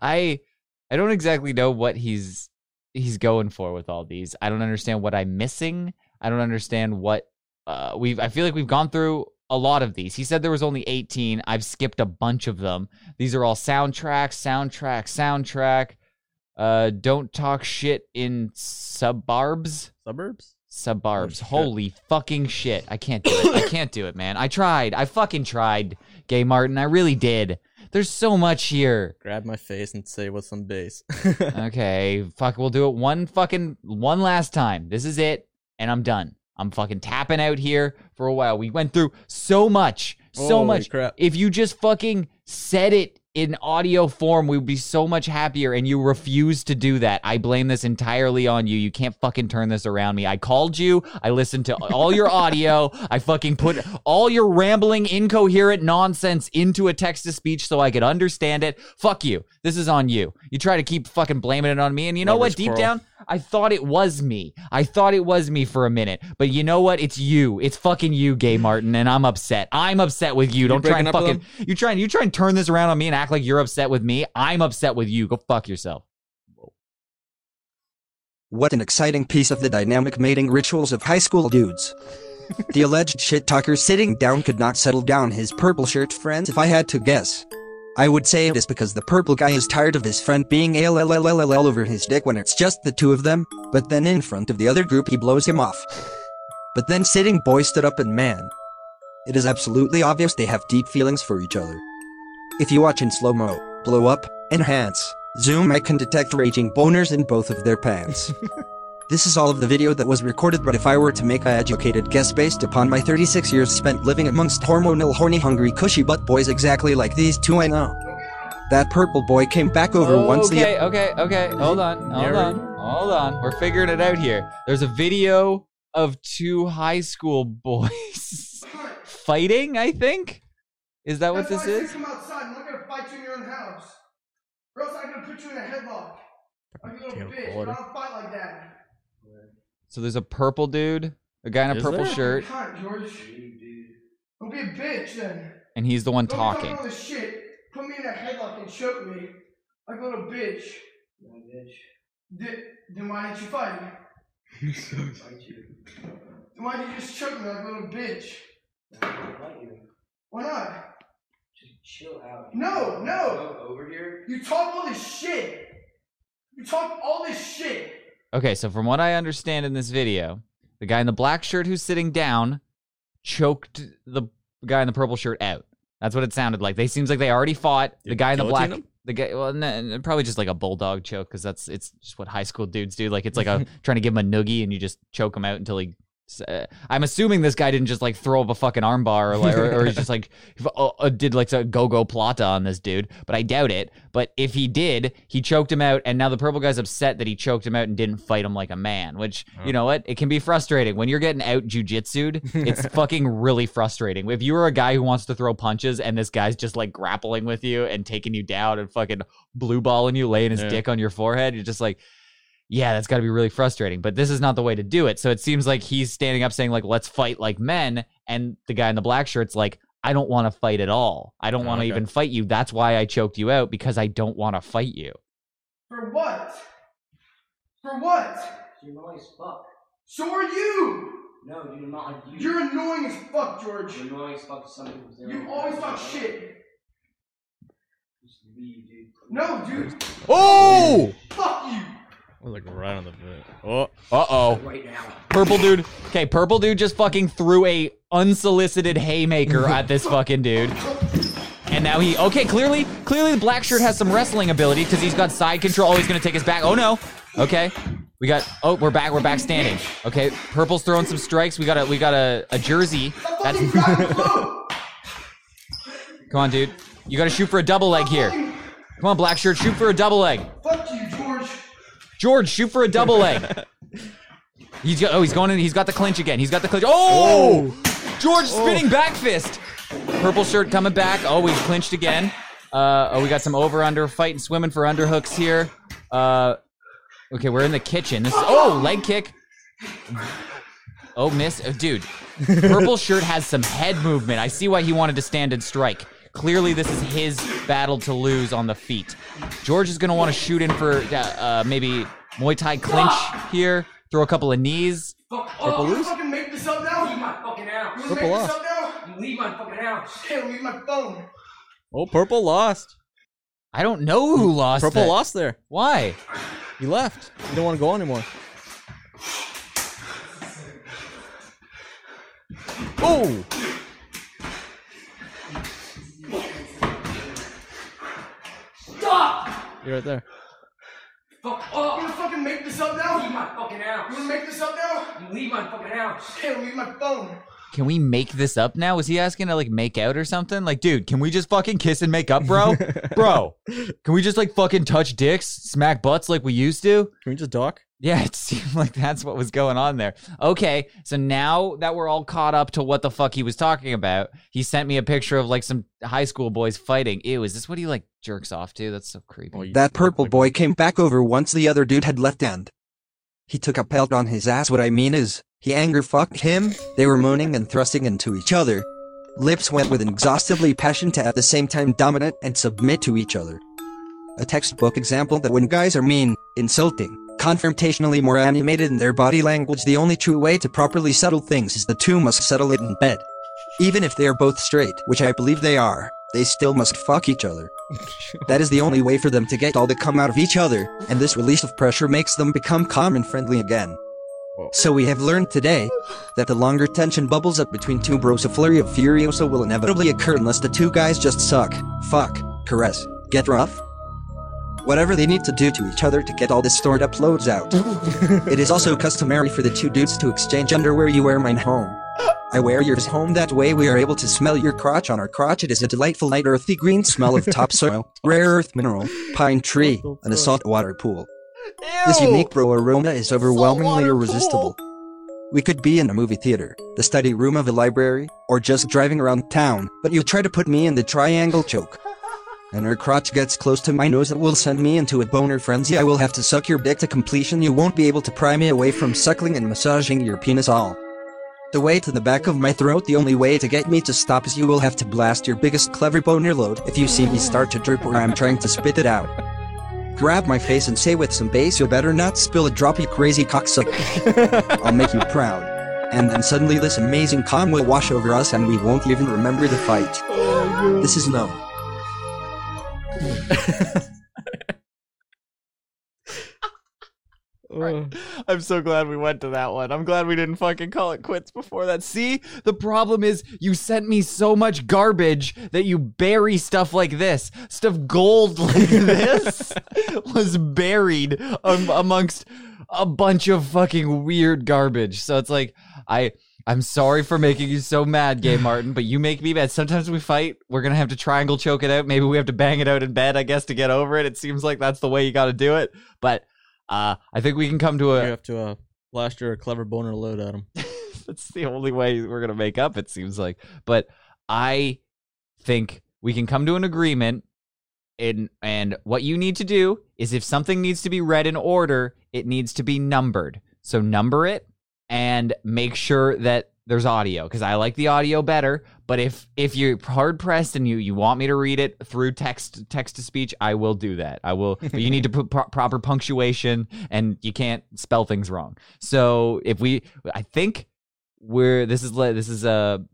I I don't exactly know what he's he's going for with all these. I don't understand what I'm missing. I don't understand what uh we've I feel like we've gone through a lot of these. He said there was only 18. I've skipped a bunch of them. These are all soundtracks, soundtrack, soundtrack. Uh don't talk shit in suburbs. Suburbs? Suburbs. shit. Holy fucking shit. I can't do it. I can't do it, man. I tried. I fucking tried, Gay Martin. I really did. There's so much here. Grab my face and say what's on base. Okay, fuck, we'll do it one fucking one last time. This is it, and I'm done. I'm fucking tapping out here for a while. We went through so much, so Holy much. crap. If you just fucking said it in audio form, we would be so much happier, and you refuse to do that. I blame this entirely on you. You can't fucking turn this around me. I called you. I listened to all your audio. I fucking put all your rambling, incoherent nonsense into a text to speech so I could understand it. Fuck you. This is on you. You try to keep fucking blaming it on me, and you know what? Deep down, I thought it was me. I thought it was me for a minute. But you know what? It's you. It's fucking you, Gay Martin, and I'm upset. I'm upset with you. Don't try and breaking up with fucking you try and you try and turn this around on me and act like you're upset with me. I'm upset with you. Go fuck yourself. What an exciting piece of the dynamic mating rituals of high school dudes. the alleged shit talker sitting down could not settle down his purple shirt friends if I had to guess. I would say it is because the purple guy is tired of his friend being LLLLL over his dick when it's just the two of them, but then in front of the other group he blows him off. But then sitting boy stood up and man. It is absolutely obvious they have deep feelings for each other. If you watch in slow mo, blow up, enhance, zoom, I can detect raging boners in both of their pants. This is all of the video that was recorded, but if I were to make a educated guess based upon my 36 years spent living amongst hormonal, horny, hungry, cushy butt boys exactly like these two I know. That purple boy came back over oh, once the okay, okay, okay. Hold on, hold Narrate. on, hold on. We're figuring it out here. There's a video of two high school boys fighting. I think. Is that what That's this is? Come outside. I'm not gonna fight you in your own house. Or else I'm gonna put you in a headlock. Like a little bitch. I don't fight like that. So there's a purple dude, a guy in a Is purple there? shirt, Cunt, George. Don't be a bitch then. and he's the one Don't be talking. all this shit. Put me in a headlock and choke me. Like a little bitch. Then, then why didn't you fight? Then why did you just choke me like a little bitch? Why not? Just Chill out. No, no. Go over here. You talk all this shit. You talk all this shit. Okay, so from what I understand in this video, the guy in the black shirt who's sitting down choked the guy in the purple shirt out. That's what it sounded like. They seems like they already fought. The guy in the black, him? the guy, well, n- n- probably just like a bulldog choke because that's it's just what high school dudes do. Like it's like a trying to give him a noogie and you just choke him out until he. Uh, I'm assuming this guy didn't just like throw up a fucking armbar or like, or, or he's just like uh, uh, did like a gogoplata on this dude, but I doubt it. But if he did, he choked him out, and now the purple guy's upset that he choked him out and didn't fight him like a man. Which you know what? It can be frustrating when you're getting out jujitsu'd. It's fucking really frustrating. If you are a guy who wants to throw punches and this guy's just like grappling with you and taking you down and fucking blue balling you, laying his Yeah. dick on your forehead, you're just like. Yeah, that's got to be really frustrating, but this is not the way to do it. So it seems like he's standing up saying like let's fight like men and the guy in the black shirt's like I don't want to fight at all. I don't Oh, want to okay. even fight you. That's why I choked you out because I don't want to fight you. For what? For what? You're annoying as fuck. So are you. No, you're not. You, You're annoying as fuck, George. you're annoying as fuck to somebody who's there. You always talk shit. Just leave, dude. No, dude. Oh! Fuck you. I was like right on the bit. Oh, Uh oh. Right now. Purple dude. Okay, purple dude just fucking threw a unsolicited haymaker at this fucking dude. And now he okay, clearly clearly the black shirt has some wrestling ability because he's got side control. Oh, he's gonna take his back. Oh no. Okay. We got oh, we're back, we're back standing. Okay, purple's throwing some strikes. We got a we got a, a jersey. That's Fucking grab blue. come on, dude. You gotta shoot for a double leg here. Come on, black shirt, shoot for a double leg. George. Shoot for a double leg. He's got, oh, he's going in. He's got the clinch again. He's got the clinch. Oh, George spinning back fist. Purple shirt coming back. Oh, he's clinched again. Uh, oh, we got some over under fighting, swimming for underhooks here. Uh, okay, we're in the kitchen. This is oh leg kick. Oh, miss, oh, dude. Purple shirt has some head movement. I see why he wanted to stand and strike. Clearly, this is his battle to lose on the feet. George is gonna want to shoot in for uh, uh, maybe Muay Thai clinch here. Throw a couple of knees. Fuck, Purple oh, you lose? fucking make this up now? Leave my fucking house. You Purple make this lost. up now? Leave my fucking house. Okay, leave my phone. Oh, purple lost. I don't know who lost. Purple that. lost there. Why? He left. He didn't want to go anymore. Oh, You're right there. Fuck oh, off! You gonna fucking make this up now? Leave now? my fucking house. You house. wanna make this up now? You leave my fucking house. Okay, leave my phone. Can we make this up now? Was he asking to like make out or something? Like, dude, can we just fucking kiss and make up, bro? bro, can we just like fucking touch dicks, smack butts like we used to? Can we just dock? Yeah, it seemed like that's what was going on there. Okay, so now that we're all caught up to what the fuck he was talking about, he sent me a picture of like some high school boys fighting. Ew, is this what he like jerks off to? That's so creepy. Oh, That purple boy came back over once the other dude had left and he took a pelt on his ass. What I mean is, he anger fucked him, they were moaning and thrusting into each other. Lips went with an exhaustively passion to at the same time dominate and submit to each other. A textbook example that when guys are mean, insulting, confrontationally more animated in their body language, the only true way to properly settle things is the two must settle it in bed. Even if they are both straight, which I believe they are, they still must fuck each other. That is the only way for them to get all the cum out of each other, and this release of pressure makes them become calm and friendly again. So we have learned today that the longer tension bubbles up between two bros, a flurry of furioso will inevitably occur unless the two guys just suck, fuck, caress, get rough. Whatever they need to do to each other to get all this stored up loads out. it is also customary for the two dudes to exchange underwear. You wear mine home. I wear yours home. That way we are able to smell your crotch on our crotch. It is a delightful light earthy green smell of topsoil, rare earth mineral, pine tree, and a saltwater pool. This unique bro aroma is overwhelmingly irresistible. We could be in a movie theater, the study room of a library, or just driving around town, but you try to put me in the triangle choke. And her crotch gets close to my nose, it will send me into a boner frenzy. I will have to suck your dick to completion. You won't be able to pry me away from suckling and massaging your penis all. The way to the back of my throat, the only way to get me to stop is you will have to blast your biggest clever boner load if you see me start to drip or I'm trying to spit it out. Grab my face and say with some bass, you better not spill a drop, you crazy cocksucker. I'll make you proud. And then suddenly this amazing calm will wash over us and we won't even remember the fight. Oh, this is known. Oh. I'm so glad we went to that one. I'm glad we didn't fucking call it quits before that. See, the problem is you sent me so much garbage that you bury stuff like this. Stuff gold like this was buried um, amongst a bunch of fucking weird garbage. So it's like I I'm sorry for making you so mad, Gay Martin, but you make me mad. Sometimes we fight. We're gonna have to triangle choke it out. Maybe we have to bang it out in bed, I guess, to get over it. It seems like that's the way you got to do it. But uh, I think we can come to a. You have to uh, your clever boner load at him. That's the only way we're gonna make up. It seems like, but I think we can come to an agreement. In, and what you need to do is if something needs to be read in order, it needs to be numbered. So number it and make sure that there's audio because I like the audio better. But if if you're hard pressed and you you want me to read it through text text to speech, I will do that. I will. but you need to put pro- proper punctuation and you can't spell things wrong. So if we, I think we're this is this is a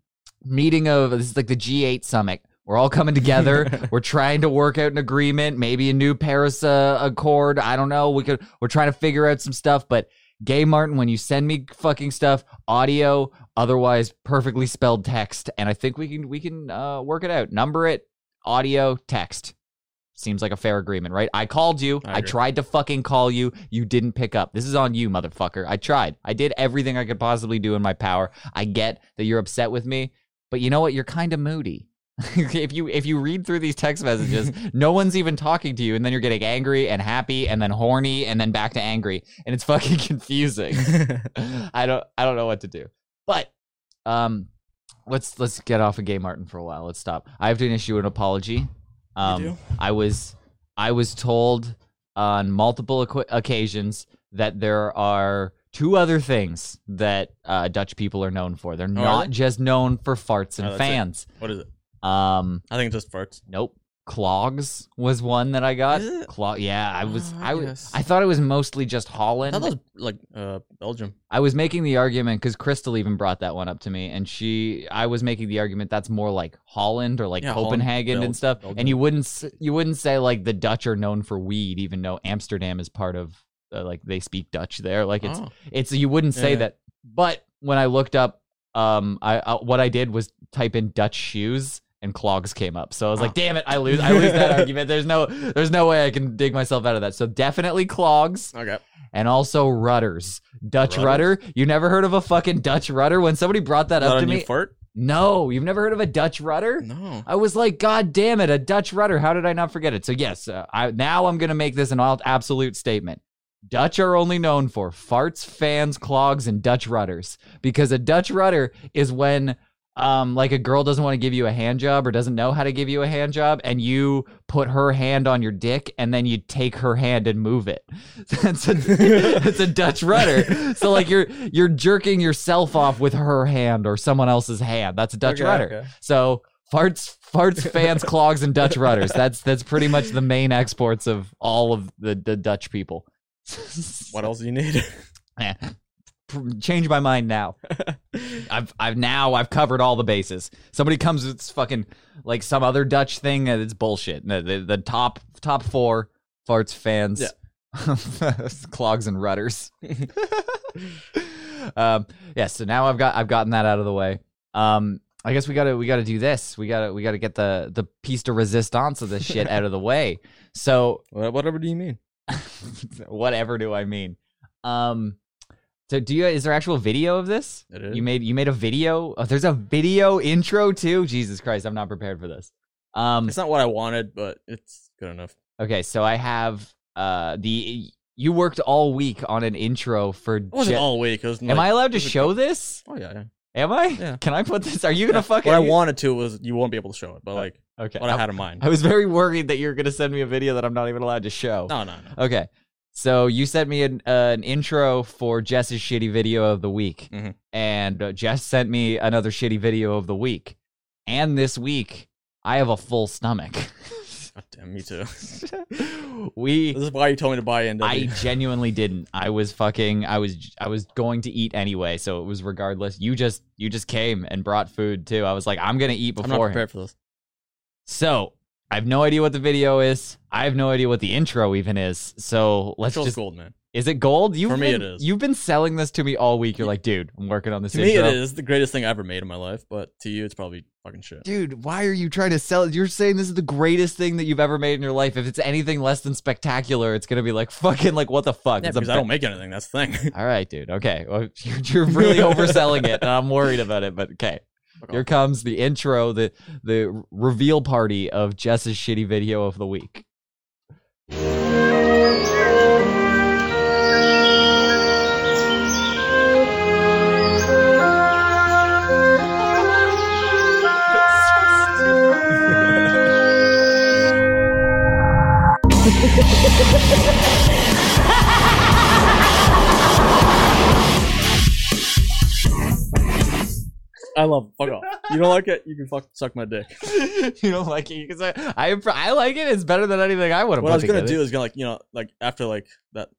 meeting of this is like the G8 summit. We're all coming together. we're trying to work out an agreement, maybe a new Paris uh, Accord. I don't know. We could. We're trying to figure out some stuff. But Gay Martin, when you send me fucking stuff, audio, otherwise perfectly spelled text, and I think we can we can uh, work it out. Number it, audio, text. Seems like a fair agreement, right? I called you. I I, tried to fucking call you. You didn't pick up. This is on you, motherfucker. I tried. I did everything I could possibly do in my power. I get that you're upset with me, but you know what? You're kind of moody. if you if you read through these text messages, no one's even talking to you, and then you're getting angry and happy, and then horny, and then back to angry, and it's fucking confusing. I don't I don't know what to do. But um, let's let's get off of Gay Martin for a while. Let's stop. I have to issue an apology. Um? I was I was told on multiple equ- occasions that there are two other things that uh, Dutch people are known for. They're Oh, not just known for farts and Oh, that's it. fans. What is it? Um, I think it's just farts. nope. Clogs was one that I got. Clog, yeah. I was, Oh, I I was, guess. I thought it was mostly just I Holland. thought that was like uh, Belgium. I was making the argument because Crystal even brought that one up to me, and she, I was making the argument that's more like Holland or like Yeah, Holland, Copenhagen Bel- and stuff. Belgium. And you wouldn't, s- you wouldn't say like the Dutch are known for weed, even though Amsterdam is part of, uh, like they speak Dutch there. Like it's, Oh. it's you wouldn't say Yeah. that. But when I looked up, um, I, I what I did was type in Dutch shoes. And clogs came up, so I was like, Oh. "Damn it, I lose! I lose that argument. There's no, there's no way I can dig myself out of that." So definitely clogs Okay. and also rudders. Dutch Rudders? rudder. You never heard of a fucking Dutch rudder? When somebody brought that Is up to me, fart? no, you've never heard of a Dutch rudder? No. I was like, God damn it, a Dutch rudder. How did I not forget it? So yes, uh, I now I'm gonna make this an all absolute statement. Dutch are only known for farts, fans, clogs, and Dutch rudders because a Dutch rudder is when. Um, like a girl doesn't want to give you a hand job or doesn't know how to give you a hand job, and you put her hand on your dick, and then you take her hand and move it. That's a that's a Dutch rudder. So like you're you're jerking yourself off with her hand or someone else's hand. That's a Dutch Okay, rudder. okay. So farts, farts, fans, clogs, and Dutch rudders. That's that's pretty much the main exports of all of the, the Dutch people. What else do you need? Pr- Change my mind now. I've I've now I've covered all the bases. Somebody comes with fucking like some other Dutch thing and it's bullshit. The, the, the top top four farts, fans, yeah. clogs, and rudders. um, yeah. So now I've got I've gotten that out of the way. Um, I guess we gotta we gotta do this. We gotta we gotta get the the piece de resistance of this shit out of the way. So Whatever do you mean? whatever do I mean? Um, so do you? Is there actual video of this? It is. You made you made a video. Oh, there's a video intro too. Jesus Christ, I'm not prepared for this. Um, It's not what I wanted, but it's good enough. okay, so I have uh the you worked all week on an intro for. It wasn't Je- all week. It was Am like- I allowed to show this? Oh yeah, yeah. Am I? Yeah. Can I put this? Are you gonna Yeah. fucking? What I wanted to was you won't be able to show it, but like Okay. what I had in mind. I was very worried that you were gonna send me a video that I'm not even allowed to show. No, no, no. Okay. So you sent me an, uh, an intro for Jess's shitty video of the week, Mhm. and uh, Jess sent me another shitty video of the week. And this week, I have a full stomach. God damn, me too. we, This is why you told me to buy in. I genuinely didn't. I was fucking. I was. I was going to eat anyway, so it was regardless. You just, you just came and brought food too. I was like, I'm gonna eat before. I'm not prepared for this. So I have no idea what the video is. I have no idea what the intro even is. So let's just gold, man. is it gold? You've For me, been, it is. You've been selling this to me all week. You're like, dude, I'm working on this To me, it is the greatest thing I ever made in my life, but to you, it's probably fucking shit. Dude, why are you trying to sell it? You're saying this is the greatest thing that you've ever made in your life. If it's anything less than spectacular, it's gonna be like fucking like what the fuck? Yeah, because I don't make anything. That's the thing. all right, dude. Okay, well, you're, really overselling it, and I'm worried about it. But okay, here comes the intro, the the reveal party of Jess's shitty video of the week. I love. Fuck off. You don't like it? You can fuck suck my dick. you don't like it? You can say I I like it. It's better than anything I would have. What I was gonna do is gonna like you know like after like that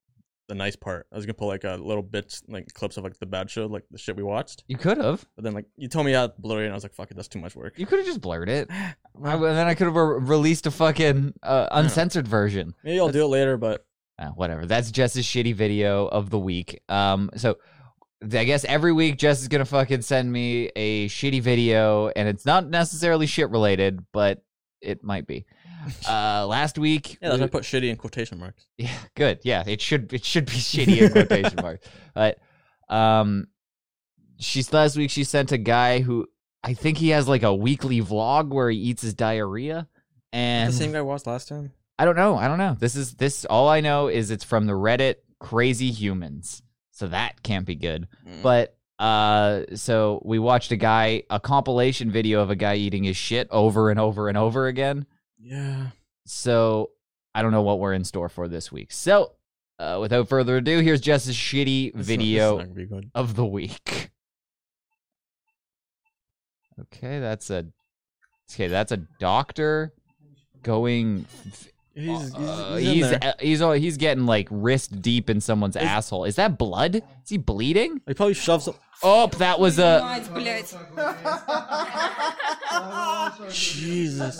the nice part, I was gonna put like a little bits like clips of like the bad show, like the shit we watched. You could have. But then like you told me how blurry, and I was like, fuck it, that's too much work. You could have just blurred it. I, and then I could have re- released a fucking uh, uncensored version. Maybe I'll do it later, but Uh, whatever. That's Jess's shitty video of the week. Um, so I guess every week Jess is gonna fucking send me a shitty video, and it's not necessarily shit related, but it might be. Uh, last week, yeah, that's we- I put shitty in quotation marks. yeah, good. Yeah, it should it should be shitty in quotation marks. But um, she's last week she sent a guy who I think he has like a weekly vlog where he eats his diarrhea. And the same guy watched last time. I don't know. I don't know. This is this. All I know is it's from the Reddit Crazy Humans, so that can't be good. Mm. But uh, so we watched a guy a compilation video of a guy eating his shit over and over and over again. Yeah. So I don't know what we're in store for this week. So uh, without further ado, here's Jess's shitty This is not- video not gonna be good. of the week. Okay, that's a okay. That's a doctor going. He's he's uh, he's he's, he's, all, he's getting like wrist deep in someone's is, asshole. Is that blood? Is he bleeding? He probably shoves. Oh, that was a. Jesus.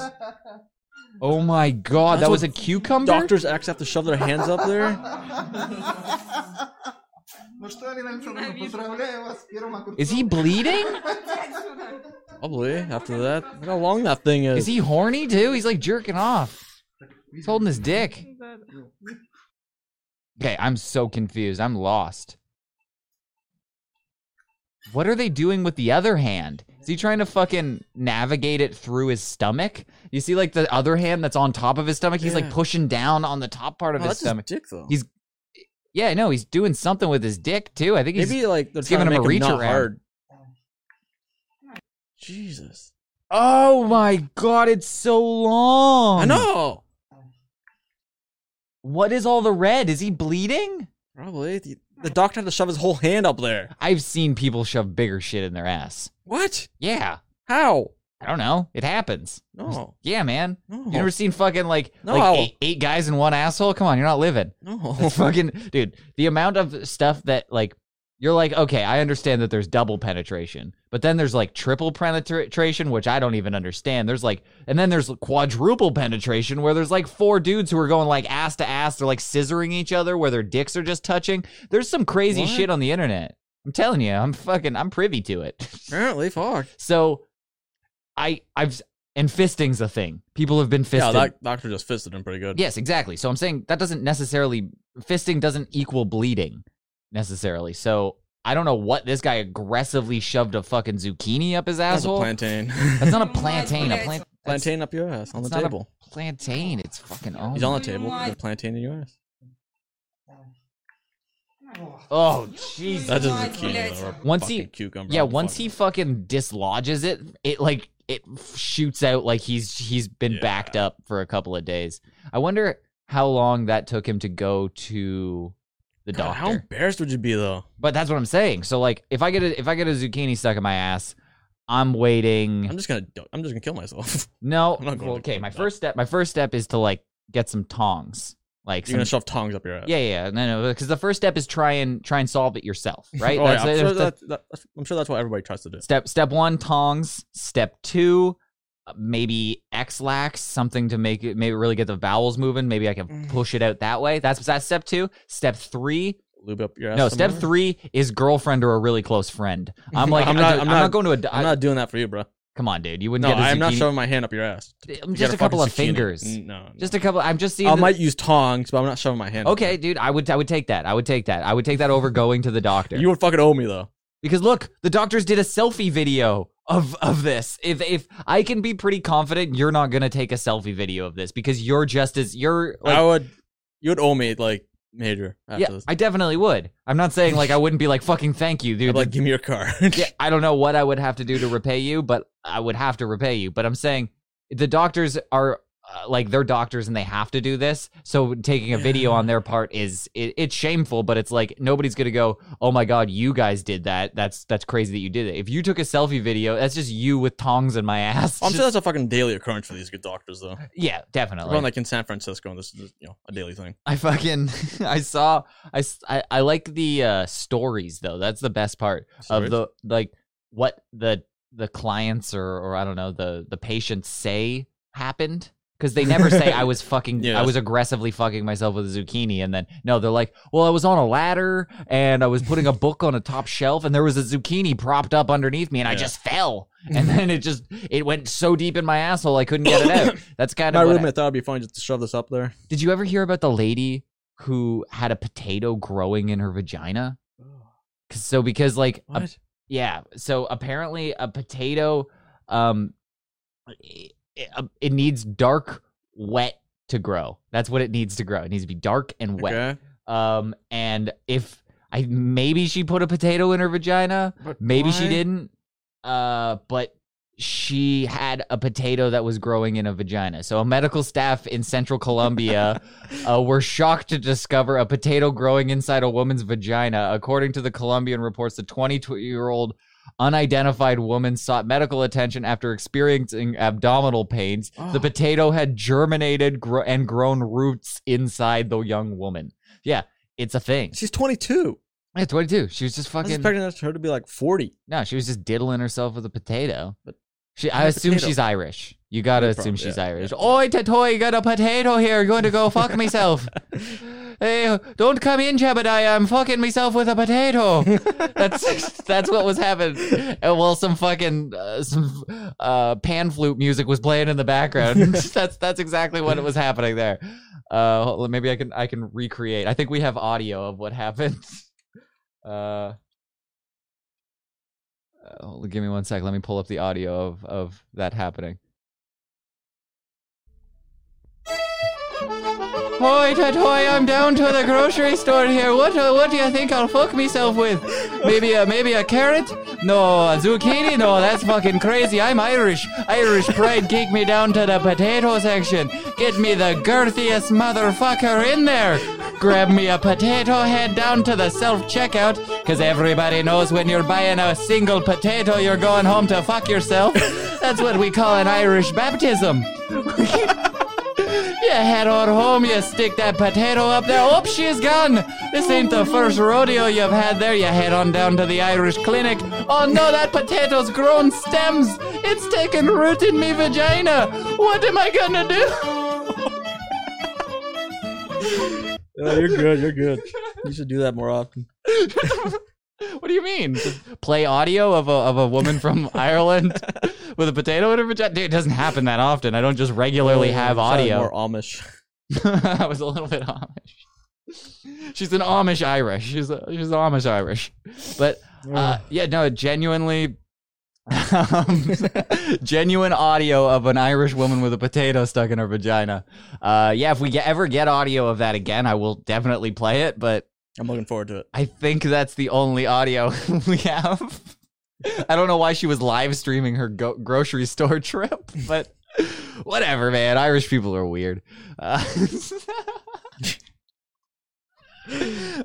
Oh my God, That's that was a cucumber. Doctors actually have to shove their hands up there. Is he bleeding? Probably after that. Look how long that thing is. Is he horny too? He's like jerking off. He's holding his dick. Okay, I'm so confused. I'm lost. What are they doing with the other hand? Is he trying to fucking navigate it through his stomach? You see, like the other hand that's on top of his stomach. He's like Yeah. pushing down on the top part of Oh, his that's his stomach. dick though. He's, yeah, no, he's doing something with his dick too. I think he's Maybe like they're he's giving trying him to a make reach not around. hard. Jesus. Oh my god, it's so long. I know. What is all the red? Is he bleeding? Probably. The, the doctor had to shove his whole hand up there. I've seen people shove bigger shit in their ass. What? Yeah. How? I don't know. It happens. No. Yeah, man. No. You never seen fucking like No. like eight, eight guys in one asshole? Come on, you're not living. No. That's fucking dude. The amount of stuff that like you're like, okay, I understand that there's double penetration, but then there's like triple penetration, which I don't even understand. There's like, and then there's quadruple penetration where there's like four dudes who are going like ass to ass. They're like scissoring each other where their dicks are just touching. There's some crazy What? shit on the internet. I'm telling you, I'm fucking, I'm privy to it. Apparently, fuck. so, I, I've, and fisting's a thing. People have been fisted. Yeah, that doctor just fisted him pretty good. Yes, exactly. So I'm saying that doesn't necessarily fisting doesn't equal bleeding necessarily. So I don't know what this guy aggressively shoved a fucking zucchini up his That's a asshole. plantain. That's not a plantain. A plant. plantain up your ass on the it's not a table. plantain. It's fucking. Oh, He's on the table. There's a plantain in your ass. Oh Jesus. That's a zucchini. though, or a Once he, fucking cucumber. yeah, I don't once fucking he fucking dislodges it, it like it shoots out like he's he's been Yeah. backed up for a couple of days. I wonder how long that took him to go to the God, doctor. How embarrassed would you be though? But that's what I'm saying. So like, if I get a if I get a zucchini stuck in my ass, I'm waiting. I'm just gonna. I'm just gonna kill myself. no, I'm not going well, okay. My that. first step, my first step is to like get some tongs. Like, You're gonna shove tongs up your ass. yeah, yeah, no, no, because the first step is try and try and solve it yourself, right? Oh, yeah, I'm, sure that's that, that, I'm sure that's what everybody tries to do. Step step one, tongs. Step two, maybe Ex-Lax, something to make it maybe really get the vowels moving. Maybe I can Mm. push it out that way. That's that's step two. Step three, Lube up your ass. no. some Step three is girlfriend or a really close friend. I'm like, I'm not- dude, I'm I'm not- not going to a. I'm I- not doing that for you, bro. Come on, dude. You wouldn't No, get a I'm not zucchini- shoving my hand up your ass. to just a couple of zucchini. fingers. No, no. Just a couple. I'm just seeing. I the- might use tongs, but I'm not shoving my hand. okay, there. dude. I would. I would take that. I would take that. I would take that over going to the doctor. You would fucking owe me though. because look, the doctors did a selfie video of of this. If if I can be pretty confident, you're not gonna take a selfie video of this because you're just as you're. Like, I would. You would owe me like major after yeah, this. I definitely would. I'm not saying like I wouldn't be like fucking thank you, I'd dude. like, give me your card. yeah, I don't know what I would have to do to repay you, but I would have to repay you. But I'm saying the doctors are uh, like they're doctors and they have to do this. So taking a video on their part is it, it's shameful, but it's like nobody's gonna go, oh my god, you guys did that. That's that's crazy that you did it. If you took a selfie video, that's just you with tongs in my ass. I'm Just- sure that's a fucking daily occurrence for these good doctors though. yeah, definitely. going like in San Francisco, and this is you know a daily thing. I fucking I saw I I like the uh stories though. That's the best part Stories? of the like what the the clients or or I don't know the the patients say happened because they never say I was fucking Yeah. I was aggressively fucking myself with a zucchini and then no they're like well I was on a ladder and I was putting a book on a top shelf and there was a zucchini propped up underneath me and I just fell and then it just it went so deep in my asshole I couldn't get it out. That's kind of My what I- roommate thought it'd be fun just to shove this up there. did you ever hear about the lady who had a potato growing in her vagina? 'Cause- So because like a- What? Yeah. So apparently, a potato, um, it, it needs dark, wet to grow. That's what it needs to grow. It needs to be dark and wet. Okay. Um, and if I maybe she put a potato in her vagina, But maybe she didn't. Uh, but she had a potato that was growing in a vagina. So a medical staff in Central Colombia uh, were shocked to discover a potato growing inside a woman's vagina. According to the Colombian reports, the 22 year old unidentified woman sought medical attention after experiencing abdominal pains. Ah. The Oh. potato had germinated gro- and grown roots inside the young woman. Yeah, it's a thing. She's 22. Yeah, 22. She was just fucking. I was expecting her to be like 40. No, she was just diddling herself with a potato. But she, I assume potato. she's Irish. You gotta assume she's yeah, Irish. yeah. Oi, Tatoy, got a potato here. Going to go fuck myself. hey, don't come in, Jebediah. I'm fucking myself with a potato. that's that's what was happening. And well, some fucking uh, some uh, pan flute music was playing in the background. that's that's exactly what was happening there. Uh, maybe I can I can recreate. I think we have audio of what happened. Uh, uh, give me one sec. Let me pull up the audio of of that happening. Hoy toy, I'm down to the grocery store here. What uh, what do you think I'll fuck myself with? Maybe a maybe a carrot? No, a zucchini? No, that's fucking crazy. I'm Irish. Irish pride geek me down to the potato section. Get me the girthiest motherfucker in there. Grab me a potato, head down to the self checkout, cause everybody knows when you're buying a single potato, you're going home to fuck yourself. That's what we call an Irish baptism. You head on home, you stick that potato up there. Oh, she's gone. This ain't the first rodeo you've had there. You head on down to the Irish clinic. Oh no, that potato's grown stems. It's taken root in me vagina. What am I gonna do? Oh, you're good. You're good. You should do that more often. What do you mean? Just play audio of a of a woman from Ireland with a potato in her vagina? Dude, it doesn't happen that often. I don't just regularly have audio. More Amish. I was a little bit Amish. She's an Amish Irish. She's a, she's Amish Irish. But uh, yeah, no, genuinely, um, genuine audio of an Irish woman with a potato stuck in her vagina. Uh, yeah, if we get, ever get audio of that again, I will definitely play it. But I'm looking forward to it. I think that's the only audio we have. I don't know why she was live streaming her go- grocery store trip, but whatever, man. Irish people are weird. Uh,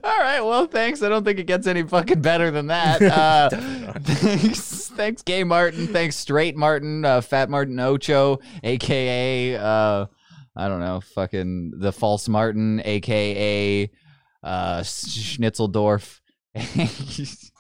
all right, well, thanks. I don't think it gets any fucking better than that. Uh, thanks, thanks, Gay Martin. Thanks, Straight Martin, uh, Fat Martin Ocho, aka uh, I don't know, fucking the False Martin, aka uh, Schnitzeldorf,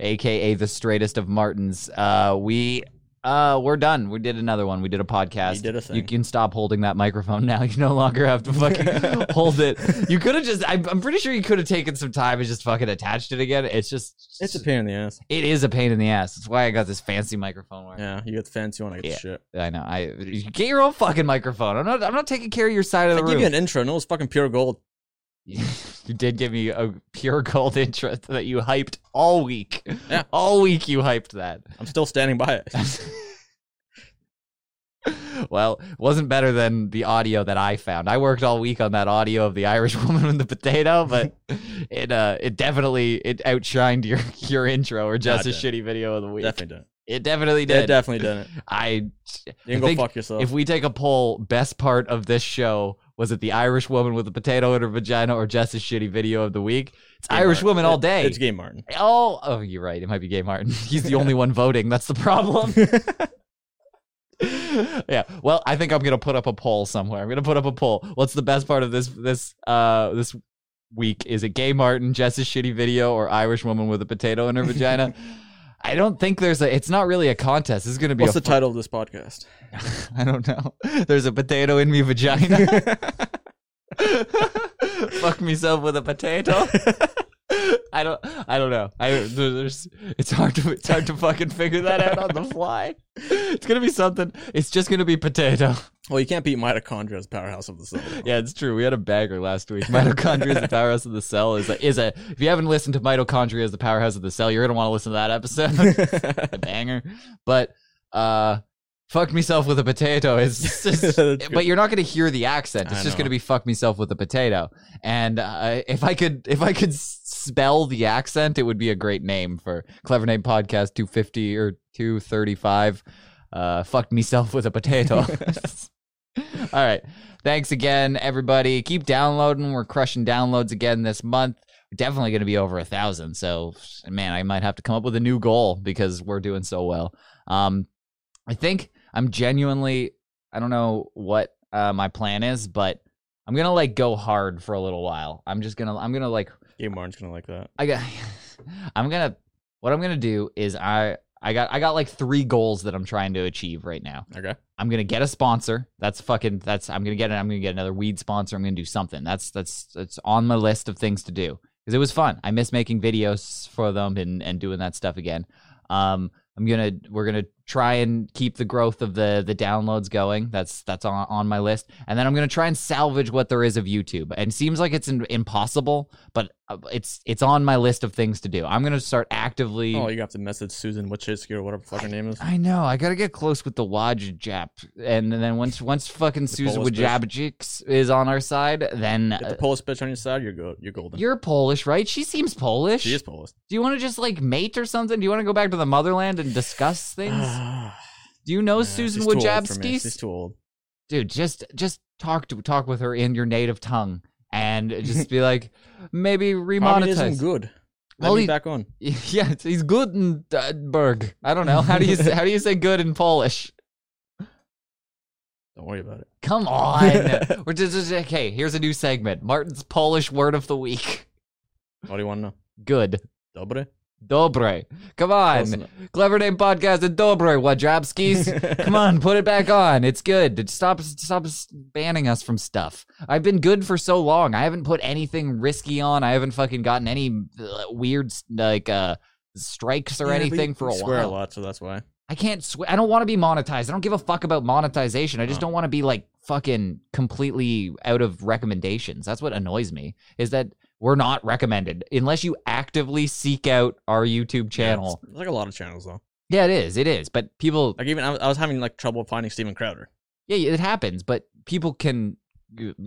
aka the straightest of Martins. Uh, we uh, we're done. We did another one. We did a podcast. You did a You can stop holding that microphone now. You no longer have to fucking hold it. You could have just. I'm, I'm pretty sure you could have taken some time and just fucking attached it again. It's just. It's a pain in the ass. It is a pain in the ass. That's why I got this fancy microphone. Where Yeah, you got the fancy one. I get Yeah. the shit. I know. I get your own fucking microphone. I'm not. I'm not taking care of your side of I the give you an intro. No, it's fucking pure gold. You did give me a pure gold intro that you hyped all week. Yeah. All week you hyped that. I'm still standing by it. well, it wasn't better than the audio that I found. I worked all week on that audio of the Irish woman with the potato, but it uh it definitely it outshined your your intro or just a shitty video of the week. definitely did. It definitely did. It definitely didn't. I You I go fuck yourself. If we take a poll, best part of this show was it the Irish woman with the potato in her vagina or just a shitty video of the week? It's Gay Irish Martin. woman all day. It's Gay Martin. Oh, oh, you're right. It might be Gay Martin. He's the only one voting. That's the problem. yeah. Well, I think I'm gonna put up a poll somewhere. I'm gonna put up a poll. What's the best part of this this uh this week? Is it Gay Martin, Jess's shitty video, or Irish woman with a potato in her vagina? I don't think there's a. It's not really a contest. This is gonna be. What's the title of this podcast? I don't know. There's a potato in me vagina. Fuck myself with a potato. I don't. I don't know. I there's. It's hard to. It's hard to fucking figure that out on the fly. It's gonna be something. It's just gonna be potato. Well, you can't beat mitochondria as powerhouse of the cell. though. Yeah, it's true. We had a bagger last week. Mitochondria is the powerhouse of the cell. Is a, is a. If you haven't listened to mitochondria as the powerhouse of the cell, you're gonna want to listen to that episode. a banger. But uh, fucked myself with a potato is. just- but you're not gonna hear the accent. It's I just gonna be fuck myself with a potato. And uh, if I could, if I could spell the accent, it would be a great name for Clever Name Podcast 250 or 235. Uh, fucked myself with a potato. All right. Thanks again, everybody. Keep downloading. We're crushing downloads again this month. We're definitely going to be over a thousand. So, man, I might have to come up with a new goal because we're doing so well. Um, I think I'm genuinely. I don't know what uh, my plan is, but I'm gonna like go hard for a little while. I'm just gonna. I'm gonna like Gabe Martin's gonna like that. I got I'm gonna what I'm gonna do is I I got I got like three goals that I'm trying to achieve right now. Okay. I'm gonna get a sponsor. That's fucking that's I'm gonna get it. I'm gonna get another weed sponsor. I'm gonna do something. That's that's that's on my list of things to do. Because it was fun. I miss making videos for them and, and doing that stuff again. Um I'm gonna we're gonna try and keep the growth of the the downloads going. That's that's on, on my list. And then I'm gonna try and salvage what there is of YouTube. And it seems like it's in, impossible, but uh, it's it's on my list of things to do. I'm gonna start actively. Oh, you have to message Susan Wojcicki or whatever fuck her name is. I know. I gotta get close with the Wajajap, and then once once fucking Susan bitch. Is on our side, then Get the uh, Polish bitch on your side, you're good. You're golden. you're Polish, right? She seems Polish. she is Polish. Do you want to just like mate or something? Do you want to go back to the motherland and discuss things? Do you know Nah, Susan she's too old for me. She's too old. Dude, just just talk to talk with her in your native tongue and just be like, maybe remonetize. isn't good. Let Well, me he- back on. Yeah, it's- he's good in uh, Berg. I don't know. How do you say, how do you say good in Polish? Don't worry about it. Come on. We're just, just- okay, here's a new segment. Martin's Polish word of the week. What do you want to know? Good. Dobre? Dobre. Come on. Clever name podcast and Dobre Wajabskis. Come on, put it back on. It's good. Stop stop banning us from stuff. I've been good for so long. I haven't put anything risky on. I haven't fucking gotten any uh, weird like uh strikes or Yeah, anything for a swear while. a lot, so that's why. I can't swear. I don't want to be monetized. I don't give a fuck about monetization. I just Oh. don't want to be like fucking completely out of recommendations. That's what annoys me is that we're not recommended unless you actively seek out our YouTube channel. Yeah, it's like a lot of channels though. Yeah, it is. It is. But people, Like even I was, I was having like trouble finding Steven Crowder. yeah, it happens. But people can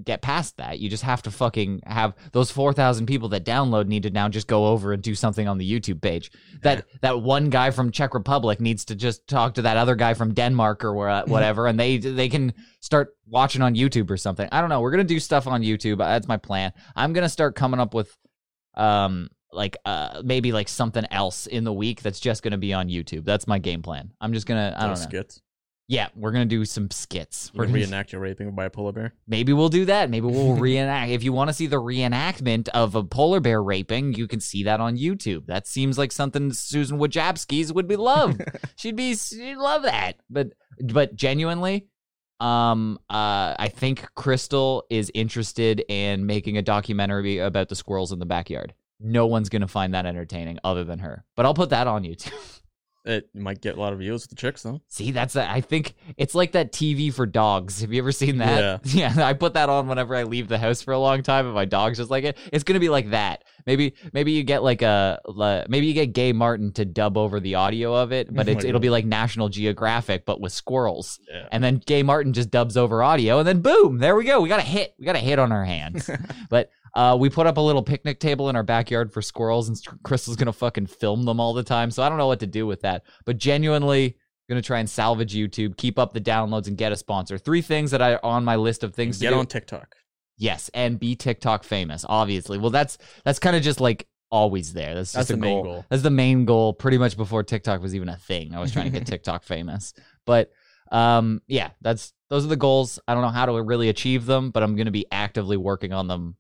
get past that. You just have to fucking have those 4,000 people that download need to now just go over and do something on the YouTube page. That that one guy from Czech Republic needs to just talk to that other guy from Denmark or whatever and they they can start watching on YouTube or something. I don't know. We're going to do stuff on YouTube. That's my plan. I'm going to start coming up with um like uh maybe like something else in the week that's just going to be on YouTube. That's my game plan. I'm just going to I don't know. skits. Yeah, we're going to do some skits. We're gonna reenact your raping by a polar bear. Maybe we'll do that. Maybe we'll reenact. If you want to see the reenactment of a polar bear raping, you can see that on YouTube. That seems like something Susan Wojcicki's would be love. she'd be she'd love that. But but genuinely, um, uh, I think Crystal is interested in making a documentary about the squirrels in the backyard. No one's gonna find that entertaining other than her. But I'll put that on YouTube. It might get a lot of views with the chicks though. See, that's a, I think it's like that TV for dogs. Have you ever seen that? Yeah. Yeah, I put that on whenever I leave the house for a long time, and my dog's just like it. It's gonna be like that. Maybe, maybe you get like a, maybe you get Gay Martin to dub over the audio of it, but Oh it's, it'll be like National Geographic, but with squirrels. Yeah. And then Gay Martin just dubs over audio, and then boom, there we go. We got a hit. We got a hit on our hands. but uh, we put up a little picnic table in our backyard for squirrels, and Crystal's gonna fucking film them all the time. So I don't know what to do with that. But genuinely, gonna try and salvage YouTube, keep up the downloads, and get a sponsor. Three things that are on my list of things Get to do. on TikTok. yes, and be TikTok famous. Obviously, well, that's that's kind of just like always there. That's just That's a the main goal. goal. That's the main goal. Pretty much before TikTok was even a thing, I was trying to get TikTok famous. But um, yeah, that's those are the goals. I don't know how to really achieve them, but I'm gonna be actively working on them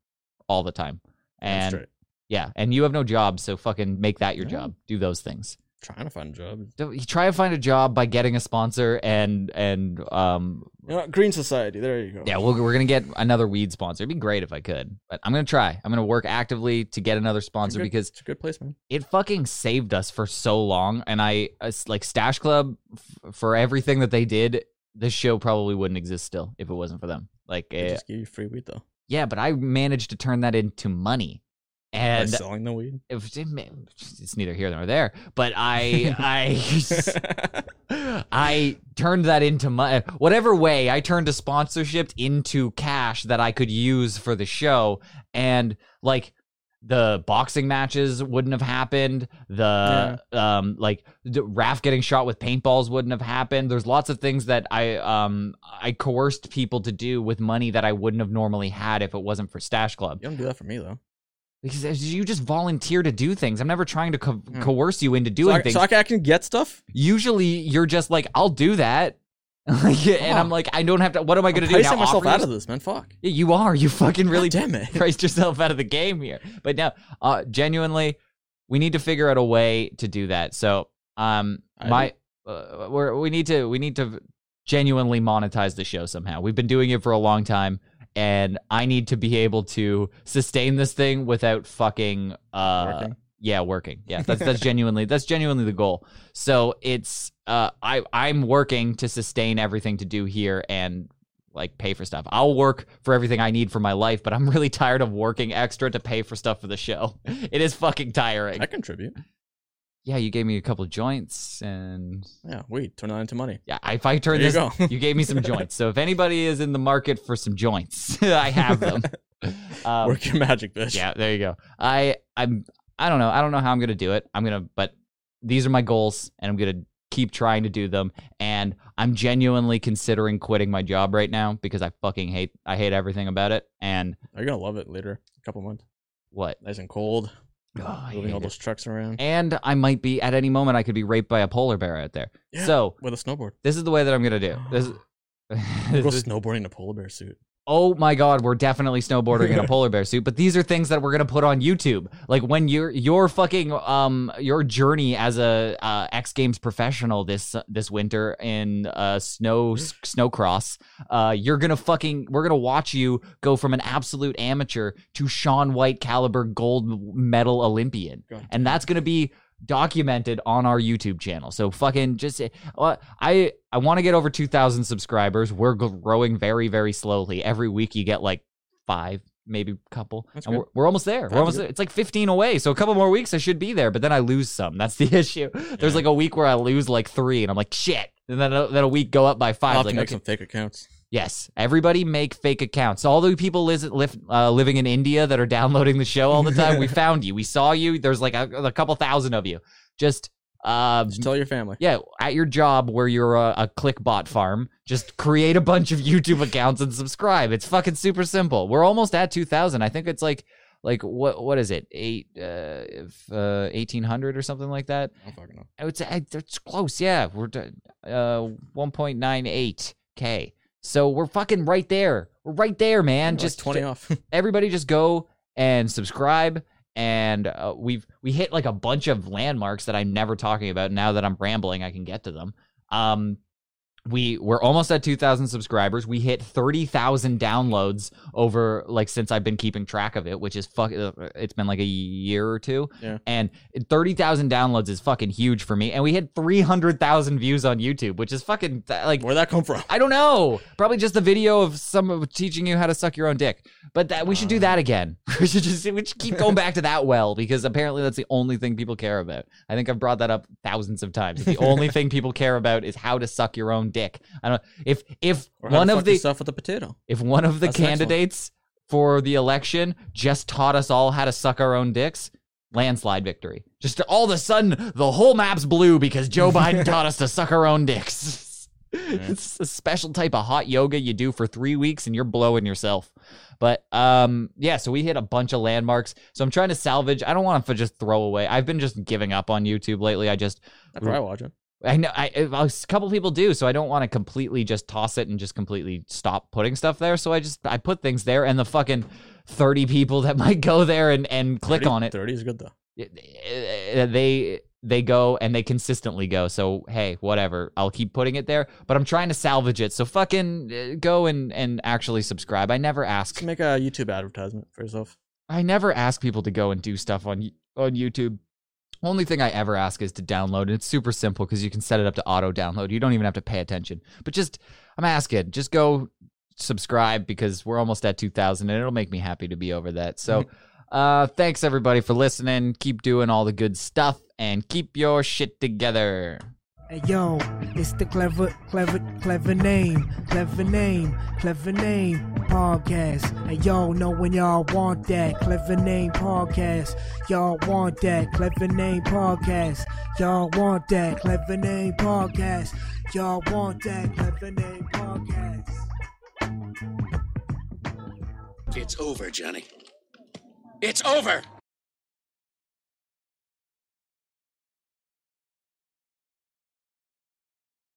all the time. That's And yeah, and you have no job, so fucking make that your No. job. Do those things. trying to find a job. Do- You try to find a job by getting a sponsor and and um You know, Green Society. There you go. yeah, we'll, we're gonna get another weed sponsor. It'd be great if I could, but I'm gonna try. I'm gonna work actively to get another sponsor good- because it's a good place, man. it fucking saved us for so long. And I like Stash Club f- for everything that they did. This show probably wouldn't exist still if it wasn't for them. Like, They eh, just give you free weed though. Yeah, but I managed to turn that into money, By and selling the weed. it was, it's neither here nor there. But I I I turned that into money. Whatever way I turned a sponsorship into cash that I could use for the show, and like the boxing matches wouldn't have happened. The um like the Raph getting shot with paintballs wouldn't have happened. There's lots of things that I um I coerced people to do with money that I wouldn't have normally had if it wasn't for Stash Club. You don't do that for me though. Because you just volunteer to do things. I'm never trying to co- Hmm. coerce you into So doing I, things so I can get stuff. usually you're just like, I'll do that. Like, and I'm like, I don't have to. What am I going to do now? pricing myself out of this, man. Fuck. Yeah, you are. You fucking really damn it. priced yourself out of the game here. But now, uh, genuinely, we need to figure out a way to do that. So, um, I my, uh, we're, we need to, we need to genuinely monetize the show somehow. We've been doing it for a long time, and I need to be able to sustain this thing without fucking, uh? Yeah, working. Yeah, that's that's genuinely that's genuinely the goal. So it's uh I I'm working to sustain everything to do here and like pay for stuff. I'll work for everything I need for my life, but I'm really tired of working extra to pay for stuff for the show. It is fucking tiring. I contribute. Yeah, you gave me a couple joints and Yeah, weed. Turn that into money. yeah, if I turn There you this go. you gave me some joints. So if anybody is in the market for some joints, I have them. Um, Work your magic, bitch. yeah, there you go. I I'm I don't know. I don't know how I'm gonna do it. I'm gonna but these are my goals and I'm gonna keep trying to do them. And I'm genuinely considering quitting my job right now because I fucking hate I hate everything about it. And You're gonna love it later. A couple months. what? Nice and cold. Oh, moving all it. those trucks around. And I might be at any moment I could be raped by a polar bear out there. Yeah, So with a snowboard. this is the way that I'm gonna do. This is We'll go this- snowboarding in a polar bear suit. Oh my god, we're definitely snowboarding in a polar bear suit. But these are things that we're gonna put on YouTube. Like when your your fucking um your journey as a uh, X Games professional this this winter in uh snow snowcross, uh you're gonna fucking we're gonna watch you go from an absolute amateur to Shaun White caliber gold medal Olympian, and that's gonna be documented on our YouTube channel. So fucking just uh, I I want to get over 2000 subscribers. We're growing very very slowly. Every week you get like 5 maybe a couple. That's and we're, we're almost there. We're almost there. It's like 15 away. So a couple more weeks I should be there, but then I lose some. That's the issue. There's like a week where I lose like 3 and I'm like shit. And then a, then a week go up by 5 I'll have like to make okay. some fake accounts. Yes, everybody make fake accounts. All the people live, live, uh, living in India that are downloading the show all the time, we found you. We saw you. There's like a, a couple thousand of you. Just, uh, Just tell your family. yeah, at your job where you're a, a clickbot farm, just create a bunch of YouTube accounts and subscribe. It's fucking super simple. We're almost at 2,000. I think it's like, like what what is it? Eight, uh, if, uh, 1,800 or something like that. I fucking know. I would say I- it's close. Yeah, we're uh 1.98k. So we're fucking right there. We're right there, man. Like just 20 off. everybody just go and subscribe and uh, we've we hit like a bunch of landmarks that I'm never talking about now that I'm rambling I can get to them. Um we we're almost at 2000 subscribers. We hit 30,000 downloads over like since I've been keeping track of it, which is fuck uh, it's been like a year or two. Yeah. And 30,000 downloads is fucking huge for me and we hit 300,000 views on YouTube, which is fucking like Where'd that come from? I don't know. Probably just a video of some teaching you how to suck your own dick. But that we should do that again. We should just we should keep going back to that well because apparently that's the only thing people care about. I think I've brought that up thousands of times. The only thing people care about is how to suck your own dick. I don't if if Or one of the with a potato. if one of the That's candidates for the election just taught us all how to suck our own dicks, landslide victory. Just all of a sudden, the whole map's blue because Joe Biden taught us to suck our own dicks. It's a special type of hot yoga you do for three weeks and you're blowing yourself. But um, yeah, so we hit a bunch of landmarks. So I'm trying to salvage. I don't want to just throw away. I've been just giving up on YouTube lately. I just That's why I watch it. I know I, a couple people do, so I don't want to completely just toss it and just completely stop putting stuff there. So I just I put things there, and the fucking thirty people that might go there and and click 30 on it, 30 is good though. they they go and they consistently go. So hey, whatever. I'll keep putting it there, but I'm trying to salvage it. So fucking uh, go and and actually subscribe. I never ask. Just make a YouTube advertisement for yourself. I never ask people to go and do stuff on on YouTube. Only thing I ever ask is to download, and it's super simple because you can set it up to auto download. You don't even have to pay attention. But just, I'm asking, just go subscribe because we're almost at 2,000, and it'll make me happy to be over that. So, uh, thanks everybody for listening. Keep doing all the good stuff, and keep your shit together. Hey yo, it's the clever, clever, clever name, clever name, clever name podcast. Hey yo, know when y'all want that clever name podcast. Y'all want that clever name podcast. Y'all want that clever name podcast. Y'all want that clever name podcast. It's over, Johnny. It's over!